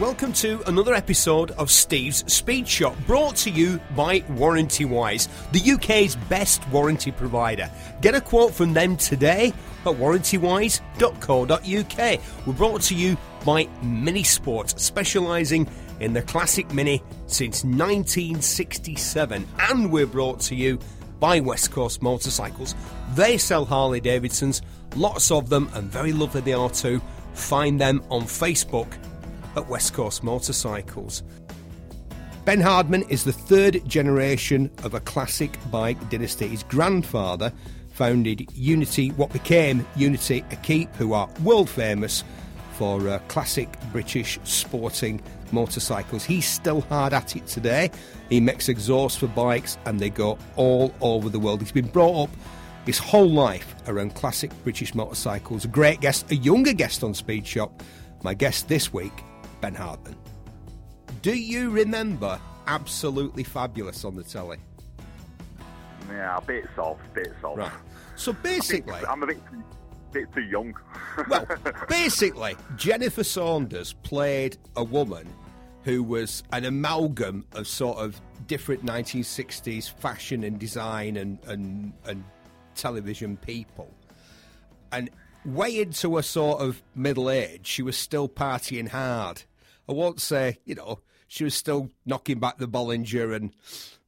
Welcome to another episode of Steve's Speed Shop, brought to you by Warranty Wise, the UK's best warranty provider. Get a quote from them today at warrantywise.co.uk. We're brought to you by Mini Sports, specialising in the classic Mini since 1967, and we're brought to you by West Coast Motorcycles. They sell Harley Davidsons, lots of them, and very lovely they are too. Find them on Facebook at West Coast Motorcycles. Ben Hardman is the third generation of a classic bike dynasty. His grandfather founded Unity, what became Unity Equipe, who are world famous for uh, classic British sporting motorcycles. He's still hard at it today. He makes exhausts for bikes and they go all over the world. He's been brought up his whole life around classic British motorcycles. A great guest, a younger guest on Speed Shop. My guest this week Ben Hardman. Do you remember Absolutely Fabulous on the telly? Yeah, bits of, bits of. Right. So basically, I'm a bit, bit too young. well, basically, Jennifer Saunders played a woman who was an amalgam of sort of different 1960s fashion and design and, and, and television people. And way into a sort of middle age, she was still partying hard. I won't say, you know, she was still knocking back the Bollinger and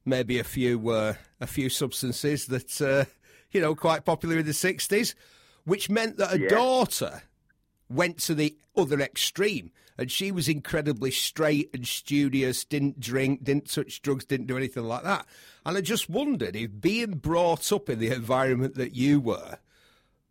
maybe a few uh, a few substances that uh, you know quite popular in the sixties, which meant that her yeah. daughter went to the other extreme, and she was incredibly straight and studious, didn't drink, didn't touch drugs, didn't do anything like that. And I just wondered if being brought up in the environment that you were,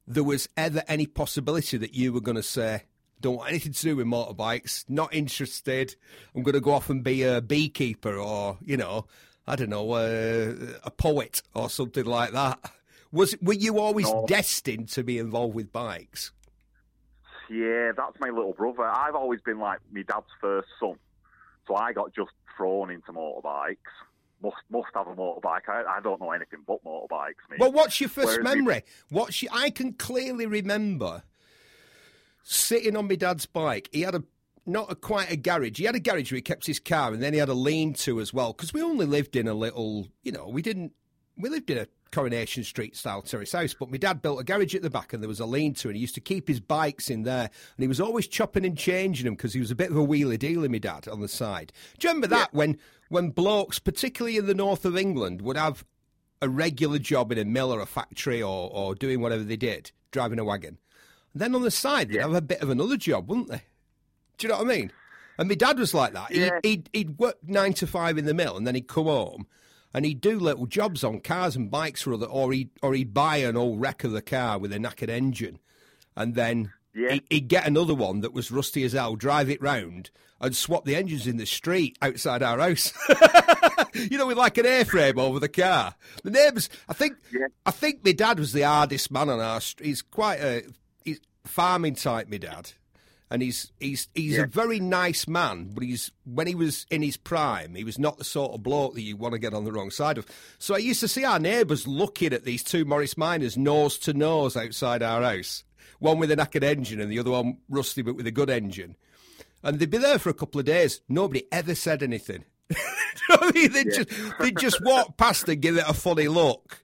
there was ever any possibility that you were going to say, don't want anything to do with motorbikes, not interested. I'm going to go off and be a beekeeper or, you know, I don't know, uh, a poet or something like that. Was were you always no. destined to be involved with bikes? Yeah, that's my little brother. I've always been like my dad's first son, so I got just thrown into motorbikes. Must must have a motorbike. I, I don't know anything but motorbikes. Me. Well, what's your first Whereas memory? What's your, I can clearly remember sitting on my dad's bike. He had a not a, quite a garage. He had a garage where he kept his car, and then he had a lean-to as well. Because we only lived in a little, you know, we didn't. We lived in a Coronation Street style terrace house, but my dad built a garage at the back, and there was a lean-to, and he used to keep his bikes in there, and he was always chopping and changing them because he was a bit of a wheelie dealer. My dad on the side. Do you remember that yeah. when when blokes, particularly in the north of England, would have a regular job in a mill or a factory or, or doing whatever they did, driving a wagon. And then on the side, they'd have a bit of another job, wouldn't they? Do you know what I mean? And my dad was like that. Yeah. He'd, he'd, he'd work nine to five in the mill, and then he'd come home and he'd do little jobs on cars and bikes for other, or he'd or he'd buy an old wreck of the car with a knackered engine, and then yeah. he, would get another one that was rusty as hell, drive it round, and swap the engines in the street outside our house. you know, with like an airframe over the car. The neighbours, I think, yeah. I think my dad was the hardest man on our street. He's quite a he's farming type, my dad. And he's he's he's yeah. a very nice man, but he's when he was in his prime, he was not the sort of bloke that you want to get on the wrong side of. So I used to see our neighbours looking at these two Morris Minors nose to nose outside our house, one with a knackered engine and the other one rusty but with a good engine. And they'd be there for a couple of days. Nobody ever said anything. They'd, yeah. just, they'd just walk past and give it a funny look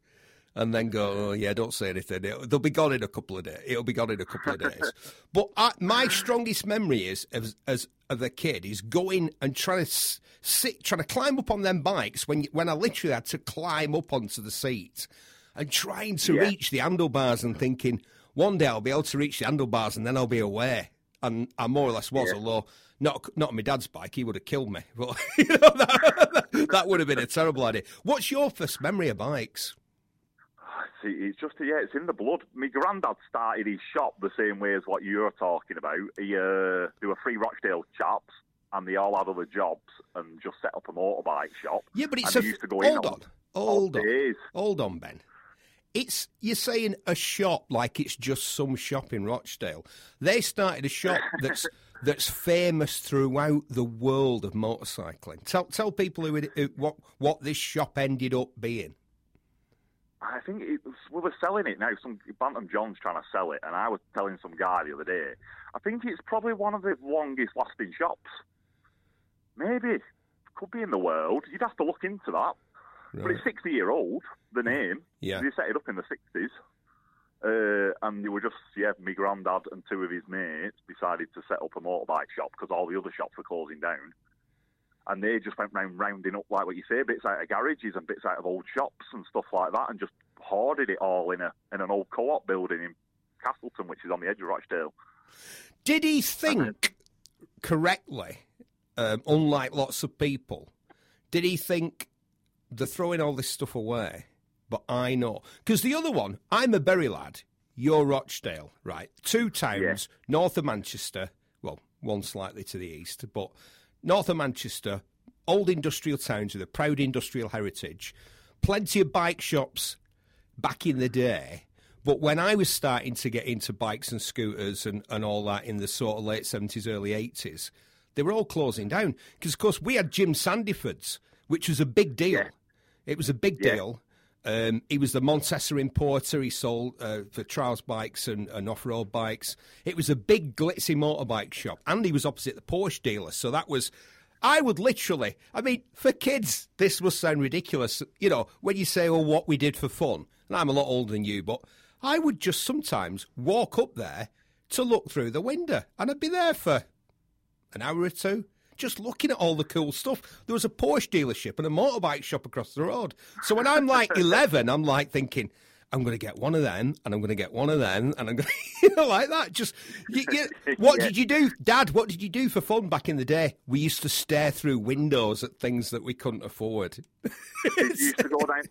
and then go, oh, yeah, don't say anything. It'll, they'll be gone in a couple of days. It'll be gone in a couple of days. but I, my strongest memory is as, as of a kid is going and trying to sit, trying to climb up on them bikes when when I literally had to climb up onto the seat and trying to yeah. reach the handlebars and thinking one day I'll be able to reach the handlebars and then I'll be away. And I more or less was, yeah. although not not on my dad's bike, he would have killed me. But you know, that, that would have been a terrible idea. What's your first memory of bikes? It's just yeah, it's in the blood. My granddad started his shop the same way as what you're talking about. He uh, they were three Rochdale chaps, and they all had other jobs and just set up a motorbike shop. Yeah, but it's a, used to go hold on, hold on, days. hold on, Ben. It's you're saying a shop like it's just some shop in Rochdale. They started a shop that's that's famous throughout the world of motorcycling. Tell tell people who, it, who what what this shop ended up being. I think it was, we were selling it now. Some Bantam John's trying to sell it, and I was telling some guy the other day. I think it's probably one of the longest lasting shops. Maybe could be in the world. You'd have to look into that. Right. But it's 60 year old. The name. Yeah. They set it up in the 60s. Uh, and they were just, yeah, my granddad and two of his mates decided to set up a motorbike shop because all the other shops were closing down. And they just went round rounding up, like what you say, bits out of garages and bits out of old shops and stuff like that, and just hoarded it all in a in an old co-op building in Castleton, which is on the edge of Rochdale. Did he think correctly, um, unlike lots of people? Did he think they're throwing all this stuff away? but I know. Because the other one, I'm a Bury lad, you're Rochdale, right? Two towns, yeah. north of Manchester, well, one slightly to the east, but north of Manchester, old industrial towns with a proud industrial heritage, plenty of bike shops back in the day. But when I was starting to get into bikes and scooters and, and all that in the sort of late 70s, early 80s, they were all closing down. Because, of course, we had Jim Sandiford's, which was a big deal. Yeah. It was a big yeah. deal. Um, he was the Montesa importer. He sold uh, for trials bikes and, and off road bikes. It was a big, glitzy motorbike shop. And he was opposite the Porsche dealer. So that was. I would literally, I mean, for kids, this must sound ridiculous. You know, when you say, oh, what we did for fun, and I'm a lot older than you, but I would just sometimes walk up there to look through the window and I'd be there for an hour or two just looking at all the cool stuff. There was a Porsche dealership and a motorbike shop across the road. So when I'm like 11, I'm like thinking, I'm going to get one of them, and I'm going to get one of them, and I'm going to, you know, like that. Just, you, you, what yeah. did you do, Dad? What did you do for fun back in the day? We used to stare through windows at things that we couldn't afford. it used to go down.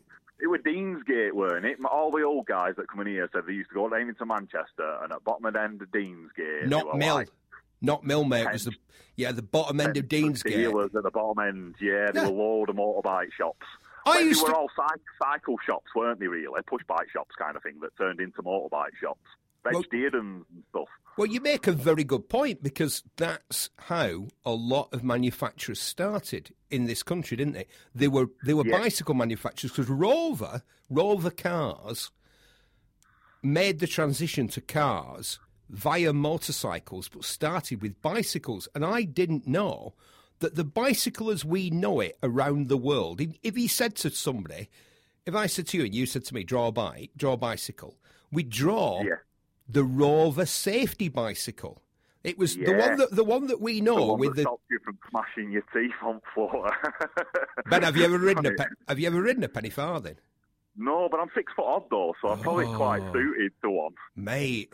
It was Deansgate, weren't it? All the old guys that come in here said they used to go down into Manchester, and at bottom of the end of Deansgate, not Mill. Like, not Mill, mate. It was the yeah the bottom end of Deansgate. Dealers at the bottom end. Yeah, there yeah. were a load of motorbike shops. I used they were to... all cycle shops, weren't they? Really, push bike shops kind of thing that turned into motorbike shops, veg well, and stuff. Well, you make a very good point because that's how a lot of manufacturers started in this country, didn't they? They were they were yeah. bicycle manufacturers because Rover Rover cars made the transition to cars via motorcycles, but started with bicycles. And I didn't know that the bicycle as we know it around the world, if, if he said to somebody, if I said to you and you said to me, draw a bike, draw a bicycle, we draw yeah. the Rover safety bicycle. It was yeah. the one that the one that we know the with the you from smashing your teeth on floor. ben, have you ever ridden a pe- have you ever ridden a penny farthing? No, but I'm six foot odd though, so I'm probably quite oh. suited to one. Mate,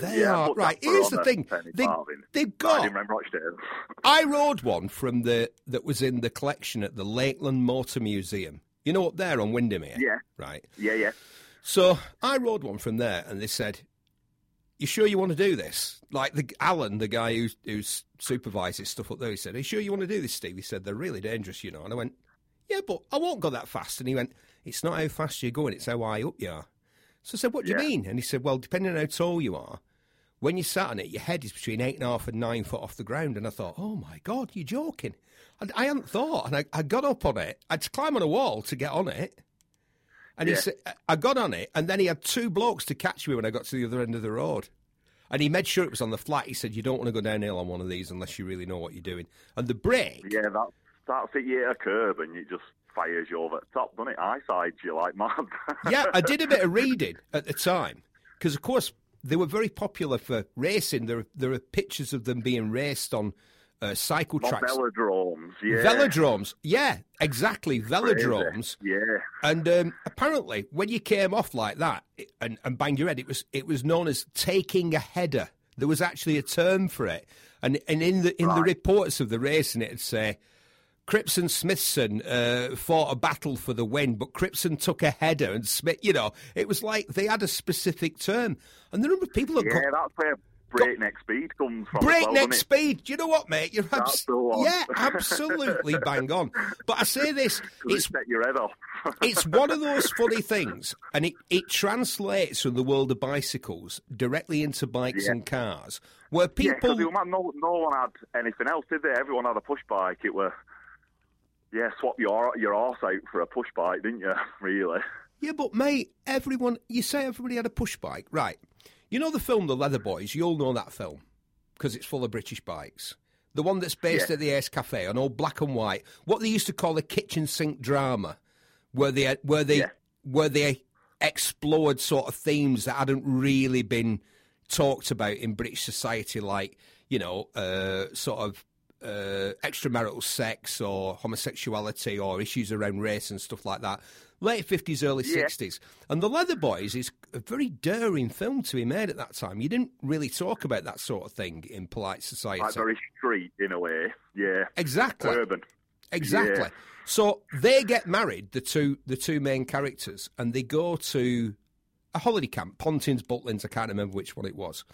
they yeah, are right. Here's the thing: they, have got. I, I rode one from the that was in the collection at the Lakeland Motor Museum. You know, up there on Windermere. Yeah. Right. Yeah, yeah. So I rode one from there, and they said, "You sure you want to do this?" Like the Alan, the guy who who supervises stuff up there, he said, "Are you sure you want to do this, Steve?" He said, "They're really dangerous, you know." And I went, "Yeah, but I won't go that fast." And he went, "It's not how fast you're going; it's how high up you are." So I said, What do yeah. you mean? And he said, Well, depending on how tall you are, when you sat on it, your head is between eight and a half and nine foot off the ground. And I thought, Oh my God, you're joking. And I hadn't thought. And I, I got up on it. I had to climb on a wall to get on it. And yeah. he said, I got on it, and then he had two blokes to catch me when I got to the other end of the road. And he made sure it was on the flat. He said, You don't want to go downhill on one of these unless you really know what you're doing. And the brake. Yeah, that, that's it. You hit a curb and you just fires you over the top, doesn't it? Eyesight you like mad. yeah, I did a bit of reading at the time because, of course, they were very popular for racing. There, there are pictures of them being raced on uh, cycle tracks. Velodromes, yeah. Velodromes, yeah, exactly, velodromes. Crazy. Yeah. And um, apparently, when you came off like that and, and banged your head, it was it was known as taking a header. There was actually a term for it, and and in the in right. the reports of the racing, it'd say Cripps and Smithson uh, fought a battle for the win, but Cripson took a header and Smith, you know, it was like they had a specific term. And the number of people that yeah, got, that's where breakneck got, speed comes from. Breakneck well, speed. Do you know what, mate? You're abs- yeah, absolutely bang on. But I say this, it's set your head off. it's one of those funny things, and it, it translates from the world of bicycles directly into bikes yeah. and cars, where people. Yeah, no, no one had anything else, did they? Everyone had a push bike. It were yeah, swap your your arse out for a push bike, didn't you? Really? Yeah, but mate, everyone, you say everybody had a push bike, right? You know the film The Leather Boys. You all know that film because it's full of British bikes. The one that's based Yeah. at the Ace Cafe, an old black and white, what they used to call a kitchen sink drama, where they where they Yeah. where they explored sort of themes that hadn't really been talked about in British society, like you know, uh, sort of uh, extramarital sex or homosexuality or issues around race and stuff like that. Late fifties, early Yeah. sixties, and The Leather Boys is a very daring film to be made at that time. You didn't really talk about that sort of thing in polite society. Like very street in a way. Yeah. exactly. Urban. Exactly. Yeah. So they get married, the two the two main characters, and they go to a holiday camp, Pontins, Butlins, I can't remember which one it was.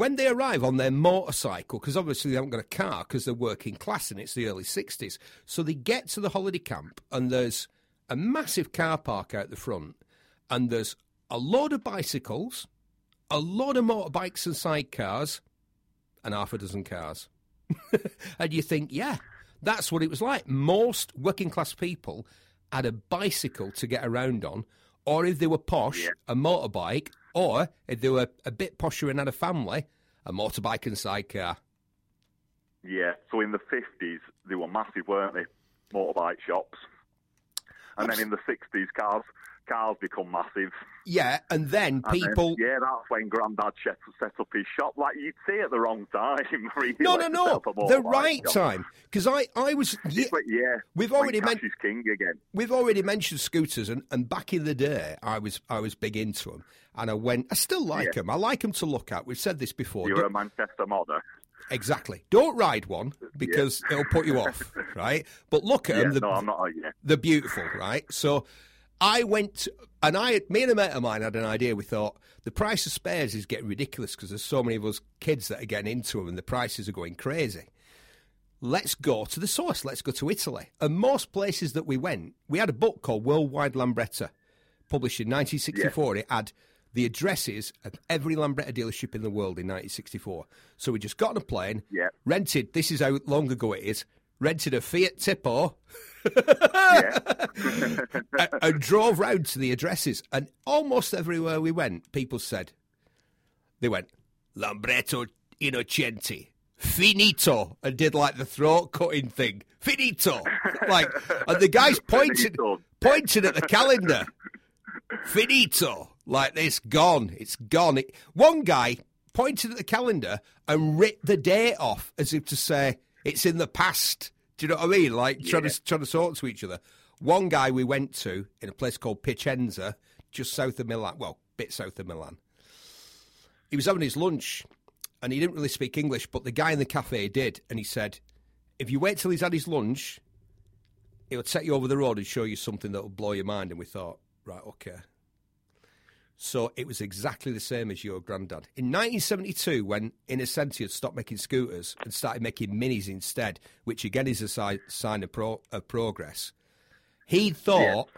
When they arrive on their motorcycle, because obviously they haven't got a car because they're working class and it's the early 60s. So they get to the holiday camp and there's a massive car park out the front and there's a load of bicycles, a load of motorbikes and sidecars, and half a dozen cars. and you think, yeah, that's what it was like. Most working class people had a bicycle to get around on, or if they were posh, Yeah. a motorbike, or if they were a bit posher and had a family, a motorbike and sidecar. Yeah. So in the 50s, they were massive, weren't they? Motorbike shops. And then in the 60s, cars cars become massive. Yeah, and then And then, people. yeah, that's when Grandad set, set up his shop. Like, you'd see at the wrong time. really, no, like, no, no, the right shop. time. Because I, I was. Yeah, yeah, We've already mentioned king again. We've already mentioned scooters, and, and back in the day, I was I was big into them, and I went. I still like Yeah. them. I like them to look at. We've said this before. You're a Manchester modder. Exactly. Don't ride one because it'll put you off, right? But look at Yeah, them. The, no, I'm not. Yeah, they're beautiful, right? So I went, and I, me and a mate of mine had an idea. We thought the price of spares is getting ridiculous because there's so many of us kids that are getting into them, and the prices are going crazy. Let's go to the source. Let's go to Italy. And most places that we went, we had a book called Worldwide Lambretta, published in 1964. It had the addresses of every Lambretta dealership in the world in 1964. So we just got on a plane, Yeah. rented. This is how long ago it is. Rented a Fiat Tipo and drove round to the addresses. And almost everywhere we went, people said, they went, Lambretta Innocenti, finito, and did like the throat cutting thing. Finito. Like, and the guy's pointed, pointing at the calendar. Finito. Like, it's gone. It's gone. It, one guy pointed at the calendar and ripped the date off as if to say, it's in the past. Do you know what I mean? Like, trying, to, trying to talk to each other. One guy we went to in a place called Piacenza, just south of Milan, well, bit south of Milan. He was having his lunch and he didn't really speak English, but the guy in the cafe did. And he said, if you wait till he's had his lunch, he'll take you over the road and show you something that will blow your mind. And we thought, right, okay. So it was exactly the same as your granddad. In 1972, when Innocenti had stopped making scooters and started making minis instead, which again is a si- sign of, pro- of progress, he thought,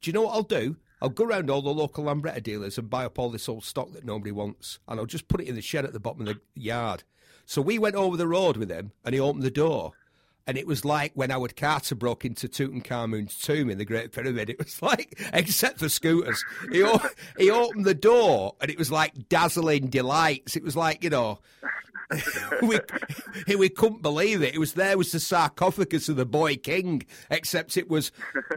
do you know what I'll do? I'll go around all the local Lambretta dealers and buy up all this old stock that nobody wants, and I'll just put it in the shed at the bottom of the yard. So we went over the road with him, and he opened the door, and it was like when Howard Carter broke into Tutankhamun's tomb in the Great Pyramid. It was like, except for scooters, he o- he opened the door, and it was like dazzling delights. It was like you know. we, we couldn't believe it. It was there was the sarcophagus of the boy king, except it was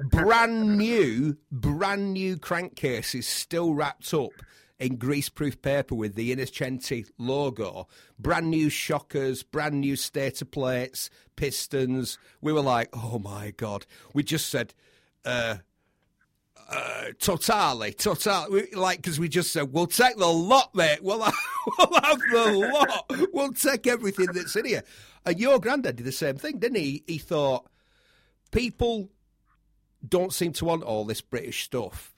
brand new, brand new crankcases still wrapped up in greaseproof paper with the Innocenti logo, brand new shockers, brand new stator plates, pistons. We were like, oh my god! We just said. Uh, uh, totally, totally. Like, because we just said, we'll take the lot, mate. We'll have, we'll have the lot. We'll take everything that's in here. And your granddad did the same thing, didn't he? He thought people don't seem to want all this British stuff,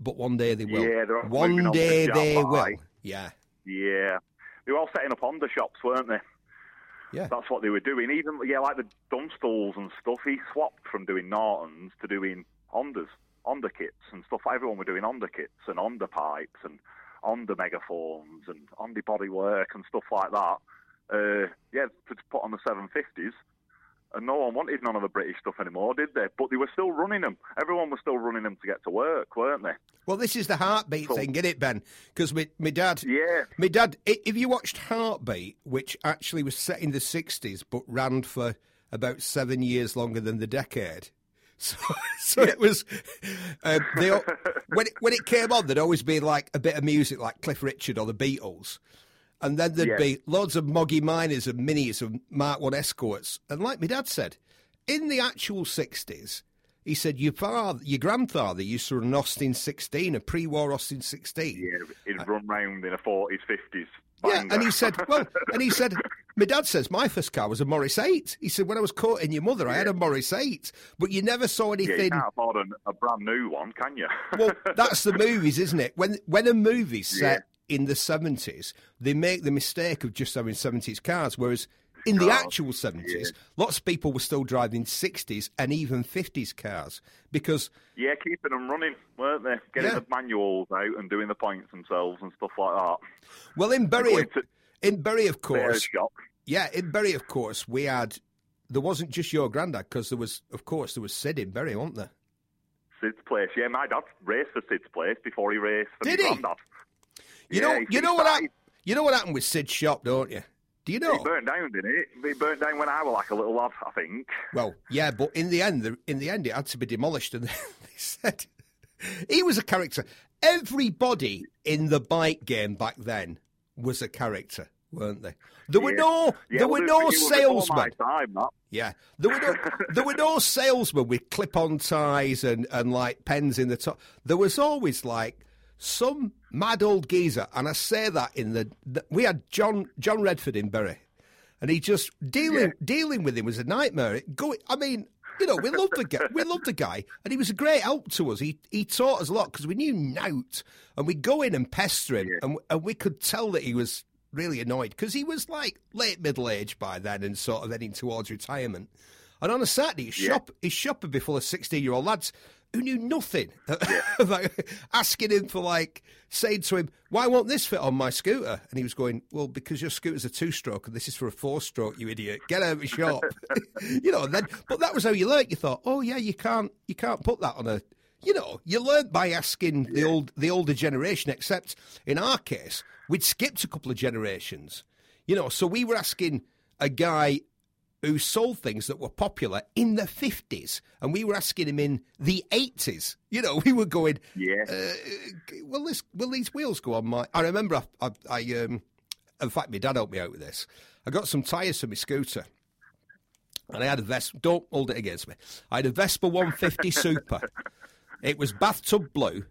but one day they will. Yeah, one day they will. Yeah, Yeah. They were all setting up Honda shops, weren't they? yeah. That's what they were doing. Even, yeah, like the Dunstalls and stuff, he swapped from doing Nortons to doing Hondas, Honda kits and stuff. Everyone were doing Honda kits and Honda pipes and Honda megaphones and Honda bodywork and stuff like that. Uh, yeah, to put on the 750s. And no one wanted none of the British stuff anymore, did they? But they were still running them. Everyone was still running them to get to work, weren't they? Well, this is the heartbeat Cool. thing, isn't it, Ben? Because my, my dad, Yeah. my dad, if you watched Heartbeat, which actually was set in the 60s but ran for about seven years longer than the decade. So, so it was, uh, they, when, it, when it came on, there'd always be like a bit of music like Cliff Richard or the Beatles. And then there'd Yeah. be loads of Moggy Minors and Minis and Mark 1 Escorts. And like my dad said, in the actual 60s, he said your father, your grandfather used to run an Austin 16, a pre-war Austin 16. Yeah, he'd uh, run round in a 40s, 50s. Yeah, and he said, well, and he said, my dad says my first car was a Morris 8. He said, when I was courting your mother, I had a Morris 8, but you never saw yeah, you anything. can't afford an, a brand new one, can you? well, that's the movies, isn't it? When when a movie's set in the 70s, they make the mistake of just having 70s cars, whereas in the actual 70s, yeah. lots of people were still driving 60s and even 50s cars because yeah, keeping them running, weren't they? Getting Yeah. the manuals out and doing the points themselves and stuff like that. well in Bury to in Bury of course yeah in Bury of course we had there wasn't just your granddad because there was of course there was Sid in Bury wasn't there Sid's place. Yeah, my dad raced for Sid's place before he raced for Did my he? granddad. You Yeah, know you know what started- you know what happened with Sid's shop don't you do you know He burnt down, didn't it? He burnt down when I was like a little lad, I think. Well, yeah, but in the end, the, in the end, it had to be demolished, and they said he was a character. Everybody in the bike game back then was a character, weren't they? There were Yeah. no, Yeah, there well, were no it was before salesmen. Time. Yeah, there were no, there were no salesmen with clip-on ties and, and like pens in the top. There was always like some mad old geezer, and I say that in the, the we had John John Redford in Bury, and he just dealing dealing with him was a nightmare. It Go, I mean. You know, we loved the guy. We loved the guy, and he was a great help to us. He he taught us a lot because we knew nout, and we'd go in and pester him, and and we could tell that he was really annoyed because he was like late middle age by then and sort of heading towards retirement. And on a Saturday, his shop his shop would be full of sixteen year old lads who knew nothing about asking him for like saying to him, "Why won't this fit on my scooter?" And he was going, "Well, because your scooter's a two stroke and this is for a four stroke, you idiot. Get out of the shop." you know. And then, but that was how you learnt. You thought, "Oh yeah, you can't you can't put that on a." You know, you learnt by asking the old the older generation. Except in our case, we'd skipped a couple of generations. You know, so we were asking a guy who sold things that were popular in the 50s and we were asking him in the 80s you know we were going Yeah. uh, will this will these wheels go on my i remember i, I, I um in fact my dad helped me out with this. I got some tyres for my scooter. And i had a vespa don't hold it against me. I had a vespa 150 super. It was bathtub blue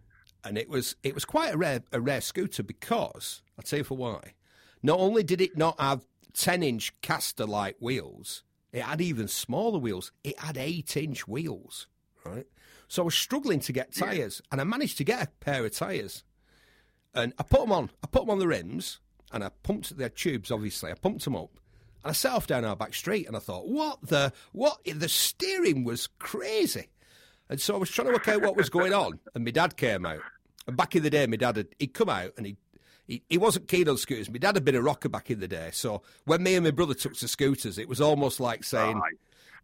and it was it was quite a rare a rare scooter because i'll tell you for why. Not only did it not have 10 inch caster like wheels, it had even smaller wheels. It had 8 inch wheels, right? So I was struggling to get tyres, and I managed to get a pair of tyres. And I put them on. I put them on the rims, and I pumped their tubes, obviously. I pumped them up. And I set off down our back street, and I thought, what the, what? The steering was crazy. And so I was trying to work out what was going on, and my dad came out. And back in the day, my dad had, he'd come out and he'd he, he wasn't keen on scooters. My dad had been a rocker back in the day, so when me and my brother took to scooters, it was almost like saying Right.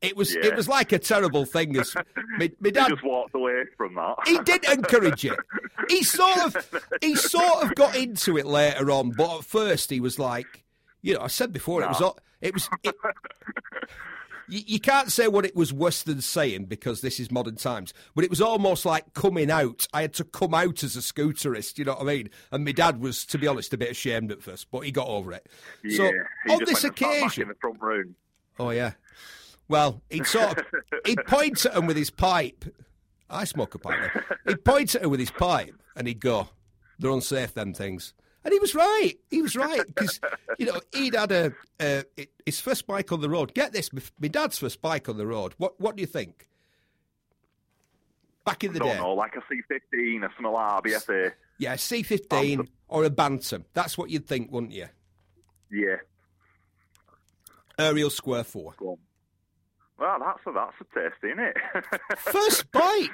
it was Yeah. it was like a terrible thing. As my, my He dad, just walked away from that. he did encourage it. He sort of he sort of got into it later on, but at first he was like, you know, I said before it was it was. It, you, you can't say what it was worse than saying because this is modern times, but it was almost like coming out. I had to come out as a scooterist, you know what I mean? And my dad was, to be honest, a bit ashamed at first, but he got over it. yeah. so he on this went and back occasion, the front room. Oh yeah. Well, he'd sort of he'd point at him with his pipe. I smoke a pipe. He'd point at him with his pipe, and he'd go, "They're unsafe, them things." And he was right. He was right because you know he'd had a uh, his first bike on the road. Get this, my- dad's first bike on the road. What what do you think? Back in the don't day, know, like a C15, a small RBSA. yeah, C fifteen or a Bantam. That's what you'd think, wouldn't you? Yeah. Ariel Square Four. Well, that's a, that's a taste, isn't it? First bike.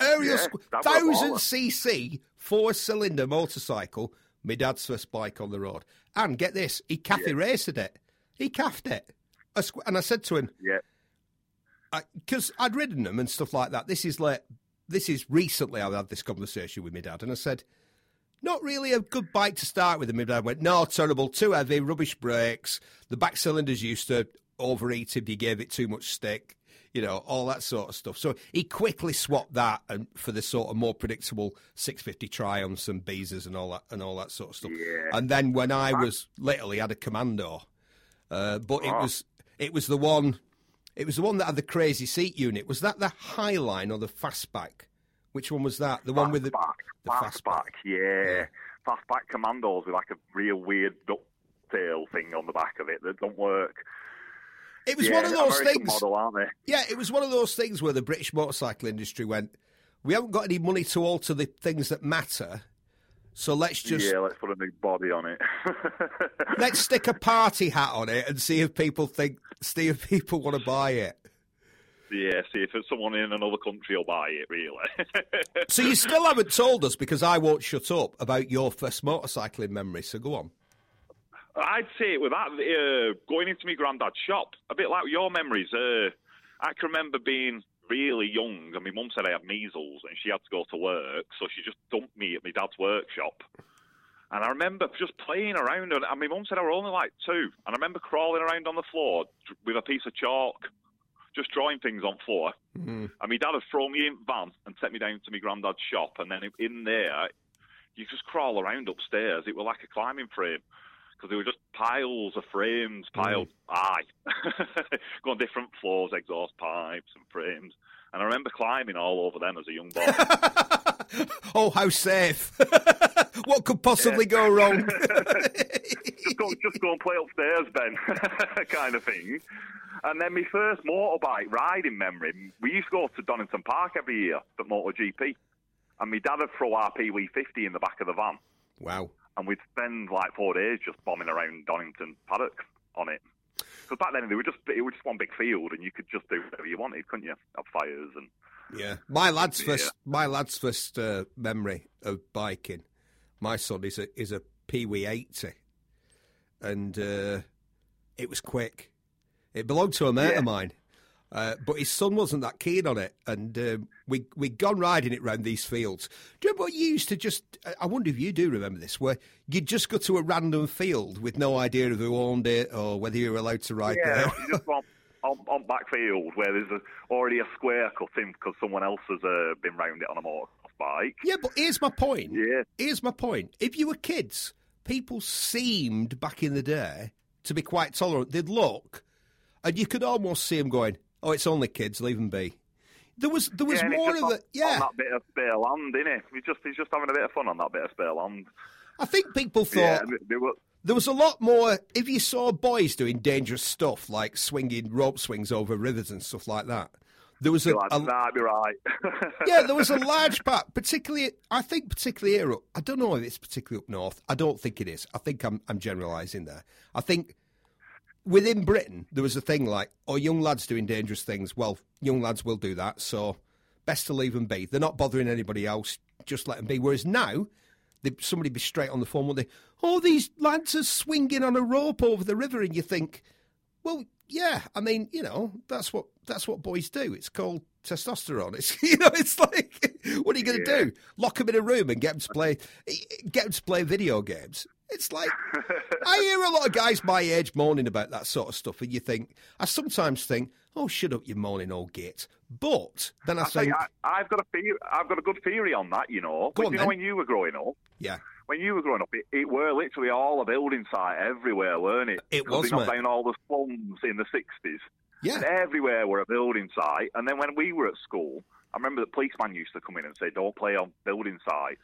Ariel Yeah, Squ- that was a thousand cc four cylinder motorcycle. My dad's first bike on the road. And get this, he Cathy raced it. He caffed it. and I said to him, Yeah. because I'd ridden them and stuff like that. This is like, this is recently I've had this conversation with my dad, and I said, not really a good bike to start with. And my dad went, no, terrible, too heavy, rubbish brakes. The back cylinders used to overheat if you gave it too much stick, you know, all that sort of stuff. So he quickly swapped that and for the sort of more predictable 650 Triumphs and Beezers and all that and all that sort of stuff. Yeah. And then when I was literally had a Commando, uh, but it Oh. was it was the one. It was the one that had the crazy seat unit. Was that the Highline or the Fastback? Which one was that? The one with the, Fastback. the Fastback, yeah. Fastback commandos with like a real weird ducktail thing on the back of it that don't work. It was yeah, one of those American things. model, aren't they? Yeah, it was one of those things where the British motorcycle industry went, we haven't got any money to alter the things that matter, so let's just Yeah, let's put a new body on it. let's stick a party hat on it and see if people think, see if people want to buy it. yeah, see if it's someone in another country will buy it, really. So you still haven't told us because I won't shut up about your first motorcycling memory. So go on. I'd say it with that, uh, going into my granddad's shop, a bit like your memories. Uh, I can remember being really young, and my mum said I had measles, and she had to go to work, so she just dumped me at my dad's workshop. And I remember just playing around, and and my mum said I were only like two, and I remember crawling around on the floor with a piece of chalk, just drawing things on floor. And my dad had thrown me in van and sent me down to my granddad's shop, and then in there, you just crawl around upstairs. It was like a climbing frame because they were just piles of frames, piled mm. aye, going different floors, exhaust pipes and frames. And I remember climbing all over them as a young boy. oh, how safe! what could possibly go wrong? just, go, just go and play upstairs, Ben, kind of thing. And then my first motorbike riding memory, we used to go to Donington Park every year at MotoGP. And my dad would throw our Pee Wee 50 in the back of the van. wow. And we'd spend like four days just bombing around Donington paddock on it. Because back then they were just it was just one big field, and you could just do whatever you wanted, couldn't you? Have fires and Yeah, my lad's Yeah. first, my lad's first uh, memory of biking. My son is a is a Pee Wee eighty, and uh, it was quick. It belonged to a mate Yeah. of mine, uh, but his son wasn't that keen on it, and um, we we'd gone riding it round these fields. Do you remember what you used to just? I wonder if you do remember this, where you'd just go to a random field with no idea of who owned it or whether you were allowed to ride yeah, there. on on backfield where there's a, already a square cut in because someone else has uh, been round it on a motorbike. Yeah, but here's my point. Yeah. Here's my point. If you were kids, people seemed back in the day to be quite tolerant. They'd look, and you could almost see them going, "Oh, it's only kids. Leave them be." There was there was yeah, more of it. Yeah, on that bit of spare land, innit? He's just he's just having a bit of fun on that bit of spare land. I think people thought yeah, they, were, there was a lot more. If you saw boys doing dangerous stuff like swinging rope swings over rivers and stuff like that, there was a, like, a nah, be right. yeah, there was a large part, particularly, I think, particularly here. Up, I don't know if it's particularly up north. I don't think it is. I think I'm, I'm generalising there. I think within Britain there was a thing like, oh, young lads doing dangerous things. Well, young lads will do that, so best to leave them be. They're not bothering anybody else. Just let them be. Whereas now, they, somebody be straight on the phone, won't they? Oh, these lads are swinging on a rope over the river, and you think, well, yeah. I mean, you know, that's what that's what boys do. It's called testosterone. It's you know, it's like, what are you going to Yeah. do? Lock them in a room and get them to play get them to play video games. It's like I hear a lot of guys my age moaning about that sort of stuff, and you think I sometimes think, oh, shut up, you moaning old git. But then I, I think, I, I've got a theory, I've got a good theory on that. You know, Go But on you then. know when you were growing up, yeah, when you were growing up, it, it were literally all a building site everywhere, weren't it? It 'Cause was, they knocked down all the slums in the sixties. yeah, And everywhere were a building site. And then when we were at school, I remember the policeman used to come in and say, "Don't play on building sites."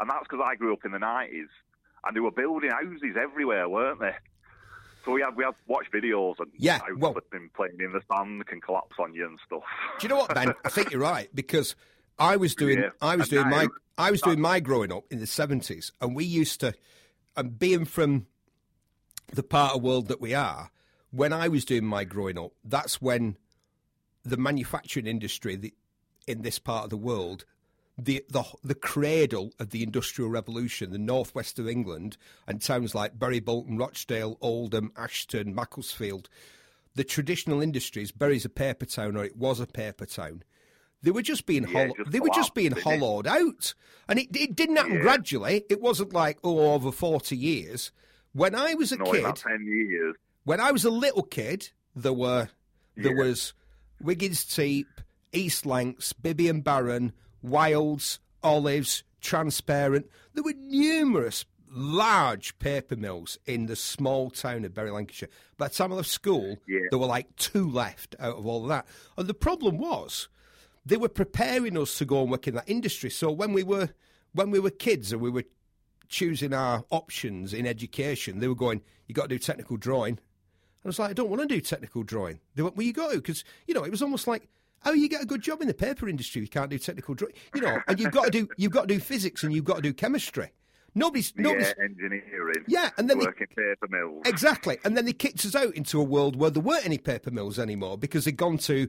And that's because I grew up in the nineties, and they were building houses everywhere, weren't they? So we had we had watch videos and Yeah, houses well- been playing in the sand can collapse on you and stuff. Do you know what, Ben? I think you're right because I was doing Yeah. I was And doing my I was doing my growing up in the seventies, and we used to, and being from the part of the world that we are, when I was doing my growing up, that's when the manufacturing industry in this part of the world. The, the the cradle of the industrial revolution, the northwest of England, and towns like Bury, Bolton, Rochdale, Oldham, Ashton, Macclesfield, the traditional industries, Bury's a paper town, or it was a paper town. They were just being Yeah, hollow, just they were just being hollowed out, and it, it didn't happen Yeah. gradually. It wasn't like oh over forty years. When I was a No, kid, ten years. when I was a little kid, there were there Yeah. was Wiggins Teape, East Lancs, Bibby and Baron, Wilds, Olives, Transparent. There were numerous large paper mills in the small town of Bury, Lancashire. By the time I left school, Yeah. there were like two left out of all of that. And the problem was they were preparing us to go and work in that industry. So when we were when we were kids and we were choosing our options in education, they were going, "You got to do technical drawing." And I was like, I don't want to do technical drawing. They went, well, you got to, because, you know, it was almost like, how you get a good job in the paper industry you can't do technical drawing? You know, and you've got to do, you've got to do physics and you've got to do chemistry. Nobody's, nobody's, Yeah, engineering. Yeah, and then they- working paper mills. exactly. And then they kicked us out into a world where there weren't any paper mills anymore because they'd gone to,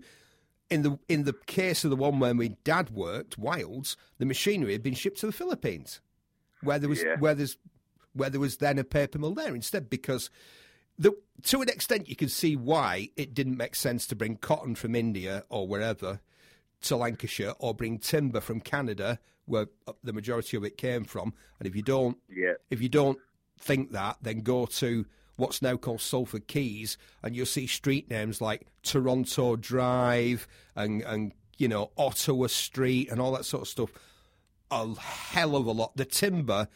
in the in the case of the one where my dad worked, Wilds, the machinery had been shipped to the Philippines, where there was Yeah. where there's where there was then a paper mill there instead because the, to an extent you can see why it didn't make sense to bring cotton from India or wherever to Lancashire or bring timber from Canada where uh, the majority of it came from and if you don't Yeah. if you don't think that then go to what's now called Salford Quays and you'll see street names like Toronto Drive and and you know Ottawa Street and all that sort of stuff a hell of a lot. The timber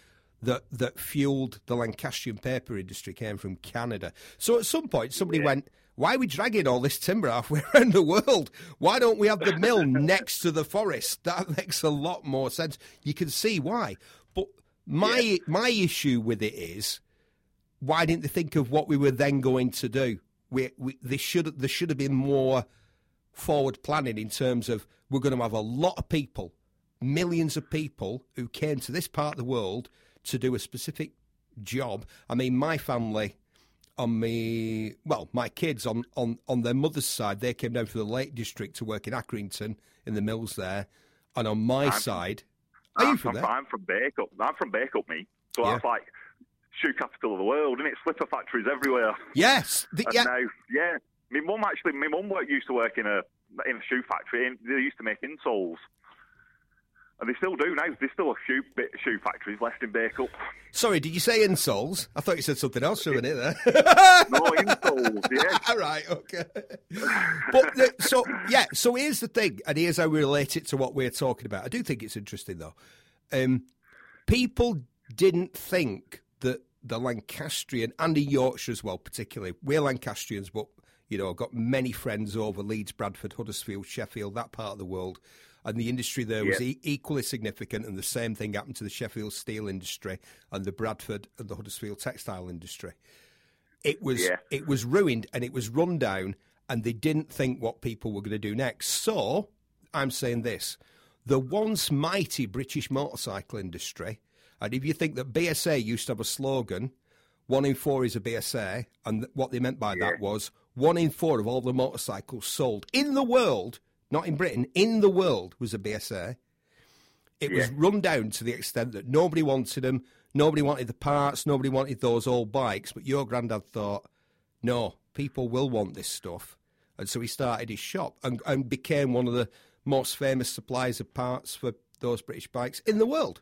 that that fueled the Lancastrian paper industry came from Canada. So at some point, somebody went, "Why are we dragging all this timber halfway around the world? Why don't we have the mill next to the forest? That makes a lot more sense. You can see why." But my my issue with it is, why didn't they think of what we were then going to do? We, we they should there should have been more forward planning in terms of we're going to have a lot of people, millions of people who came to this part of the world to do a specific job. I mean, my family on me, well, my kids on, on, on their mother's side, they came down from the Lake District to work in Accrington in the mills there. And on my side, are you I'm from from, there? I'm from Bacup. I'm from Bacup, me. So Yeah. that's like shoe capital of the world, and it's slipper factories everywhere. Yes. The, yeah. now, yeah, my mum actually, my mum worked, used to work in a in a shoe factory, and they used to make insoles. And they still do now. There's still a few bit shoe factories left in Bacup. Sorry, did you say insoles? I thought you said something else for a minute there. No insoles, yeah. All right, okay. But the, so yeah, so here's the thing, and here's how we relate it to what we're talking about. I do think it's interesting though. Um, people didn't think that the Lancastrian and the Yorkshire as well, particularly we're Lancastrians, but you know I've got many friends over Leeds, Bradford, Huddersfield, Sheffield, that part of the world. And the industry there was Yeah. e- equally significant, and the same thing happened to the Sheffield steel industry and the Bradford and the Huddersfield textile industry it was Yeah. it was ruined and it was run down and they didn't think what people were going to do next so i'm saying this the once mighty british motorcycle industry and if you think that bsa used to have a slogan one in four is a bsa and what they meant by that was one in four of all the motorcycles sold in the world not in britain in the world was a bsa it was run down to the extent that nobody wanted them, nobody wanted the parts, nobody wanted those old bikes. But your granddad thought, no, people will want this stuff. And so he started his shop and, and became one of the most famous suppliers of parts for those British bikes in the world.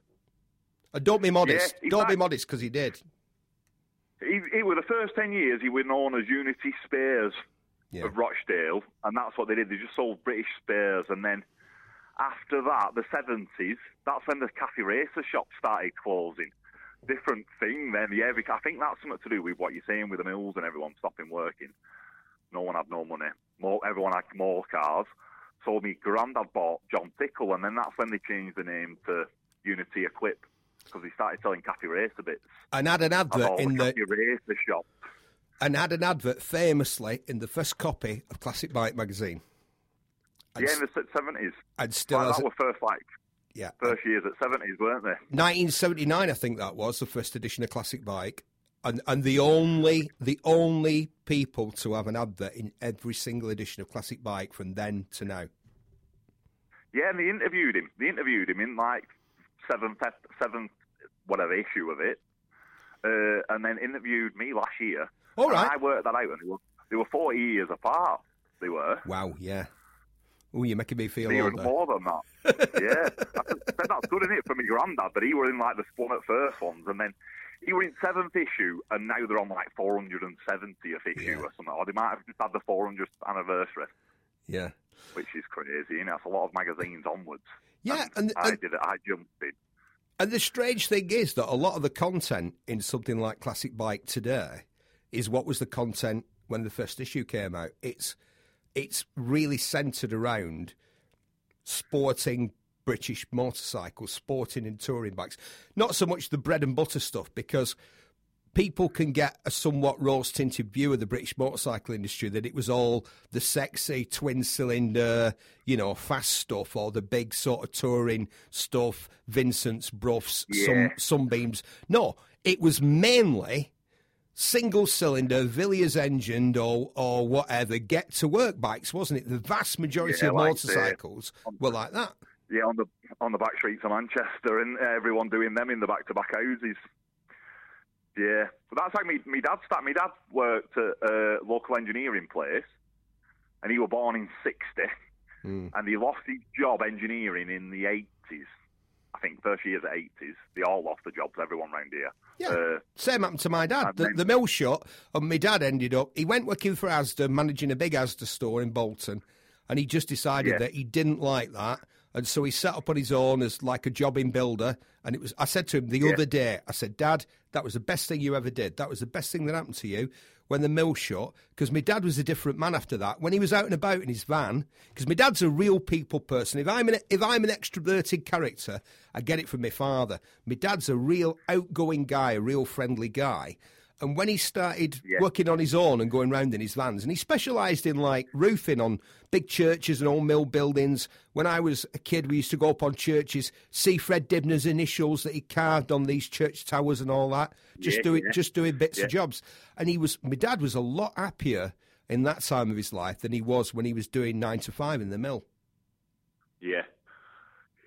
And don't be modest. in don't be modest because he did. He, he was the first 10 years he was known as Unity Spares Yeah. of Rochdale, and that's what they did. They just sold British spares, and then after that, the 70s, that's when the Cafe Racer shop started closing. Different thing then, yeah. because I think that's something to do with what you're saying with the mills and everyone stopping working. No one had no money. More, everyone had more cars. So my granddad bought John Tickle, and then that's when they changed the name to Unity Equipe because they started selling Cafe Racer bits. And had an And advert in the the Cafe Racer shop. And had an advert famously in the first copy of Classic Bike magazine. And, Yeah, in the seventies. and still Like, has that were first like yeah. first years at seventies, weren't they? 1979, I think that was the first edition of Classic Bike, and and the only the only people to have an advert in every single edition of Classic Bike from then to now. Yeah, and they interviewed him. They interviewed him in like seventh seventh whatever issue of it, uh, and then interviewed me last year. All And. I worked that out, and it was They were 40 years apart. They were. Wow, yeah. Oh, you're making me feel They older. more than that. yeah. I said that's good, isn't it, for my granddad? But he were in like the one at first ones, and then he were in seventh issue, and now they're on like 470th issue Yeah. or something. Or they might have just had the 400th anniversary, Yeah. which is crazy. You know, that's a lot of magazines onwards. Yeah, and, I and did it. I jumped in. and the strange thing is that a lot of the content in something like Classic Bike today is what was the content when the first issue came out. It's it's really centered around sporting British motorcycles, sporting and touring bikes. Not so much the bread and butter stuff because people can get a somewhat rose tinted view of the British motorcycle industry that it was all the sexy twin cylinder, you know, fast stuff or the big sort of touring stuff, Vincent's, Broughs, Yeah. some sunbeams. No, it was mainly single cylinder, Villiers engined or or whatever, get to work bikes, wasn't it? The vast majority Yeah, of like, motorcycles were like that. Yeah, on the on the back streets of Manchester, and everyone doing them in the back to back houses. Yeah, but that's like me. My dad started. My dad worked at a local engineering place, and he was born in '60, Hmm. and he lost his job engineering in the '80s. Think first years at '80s, they all lost their jobs. Everyone round here. Yeah. Uh, Same happened to my dad. The, the mill shut, and my dad ended up. He went working for Asda, managing a big Asda store in Bolton, and he just decided Yeah. that he didn't like that, and so he set up on his own as like a jobbing builder. And it was. I said to him the Yeah. other day, I said, Dad, that was the best thing you ever did. That was the best thing that happened to you when the mill shut. Because my dad was a different man after that. When he was out and about in his van, because my dad's a real people person. If I'm an if I'm an extroverted character, I get it from my father. My dad's a real outgoing guy, a real friendly guy. And when he started Yeah. working on his own and going round in his vans, and he specialised in like roofing on big churches and old mill buildings. When I was a kid, we used to go up on churches, see Fred Dibnah's initials that he carved on these church towers and all that. Just Yeah, doing, yeah. just doing bits of jobs. And he was, my dad was a lot happier in that time of his life than he was when he was doing nine to five in the mill. yeah.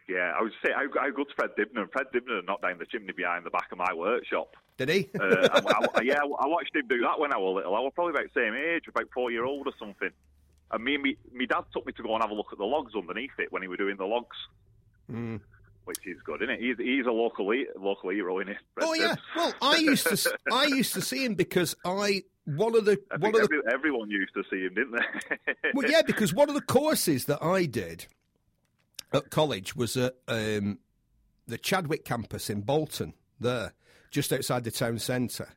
Yeah, I would say how, how good's Fred Dibnah? Fred Dibnah knocked down the chimney behind the back of my workshop. Did he? uh, I, I- yeah, I watched him do that when I was little. I was probably about the same age, about four year old or something. And me and me, me dad took me to go and have a look at the logs underneath it when he was doing the logs, Mm. which is good, isn't it? He's, he's a local local hero, isn't he? Oh yeah. Well, I used to, I used to see him because I one of the I one of the everyone used to see him, didn't they? Well, yeah, because one of the courses that I did at college was at um, the Chadwick campus in Bolton, there, just outside the town centre,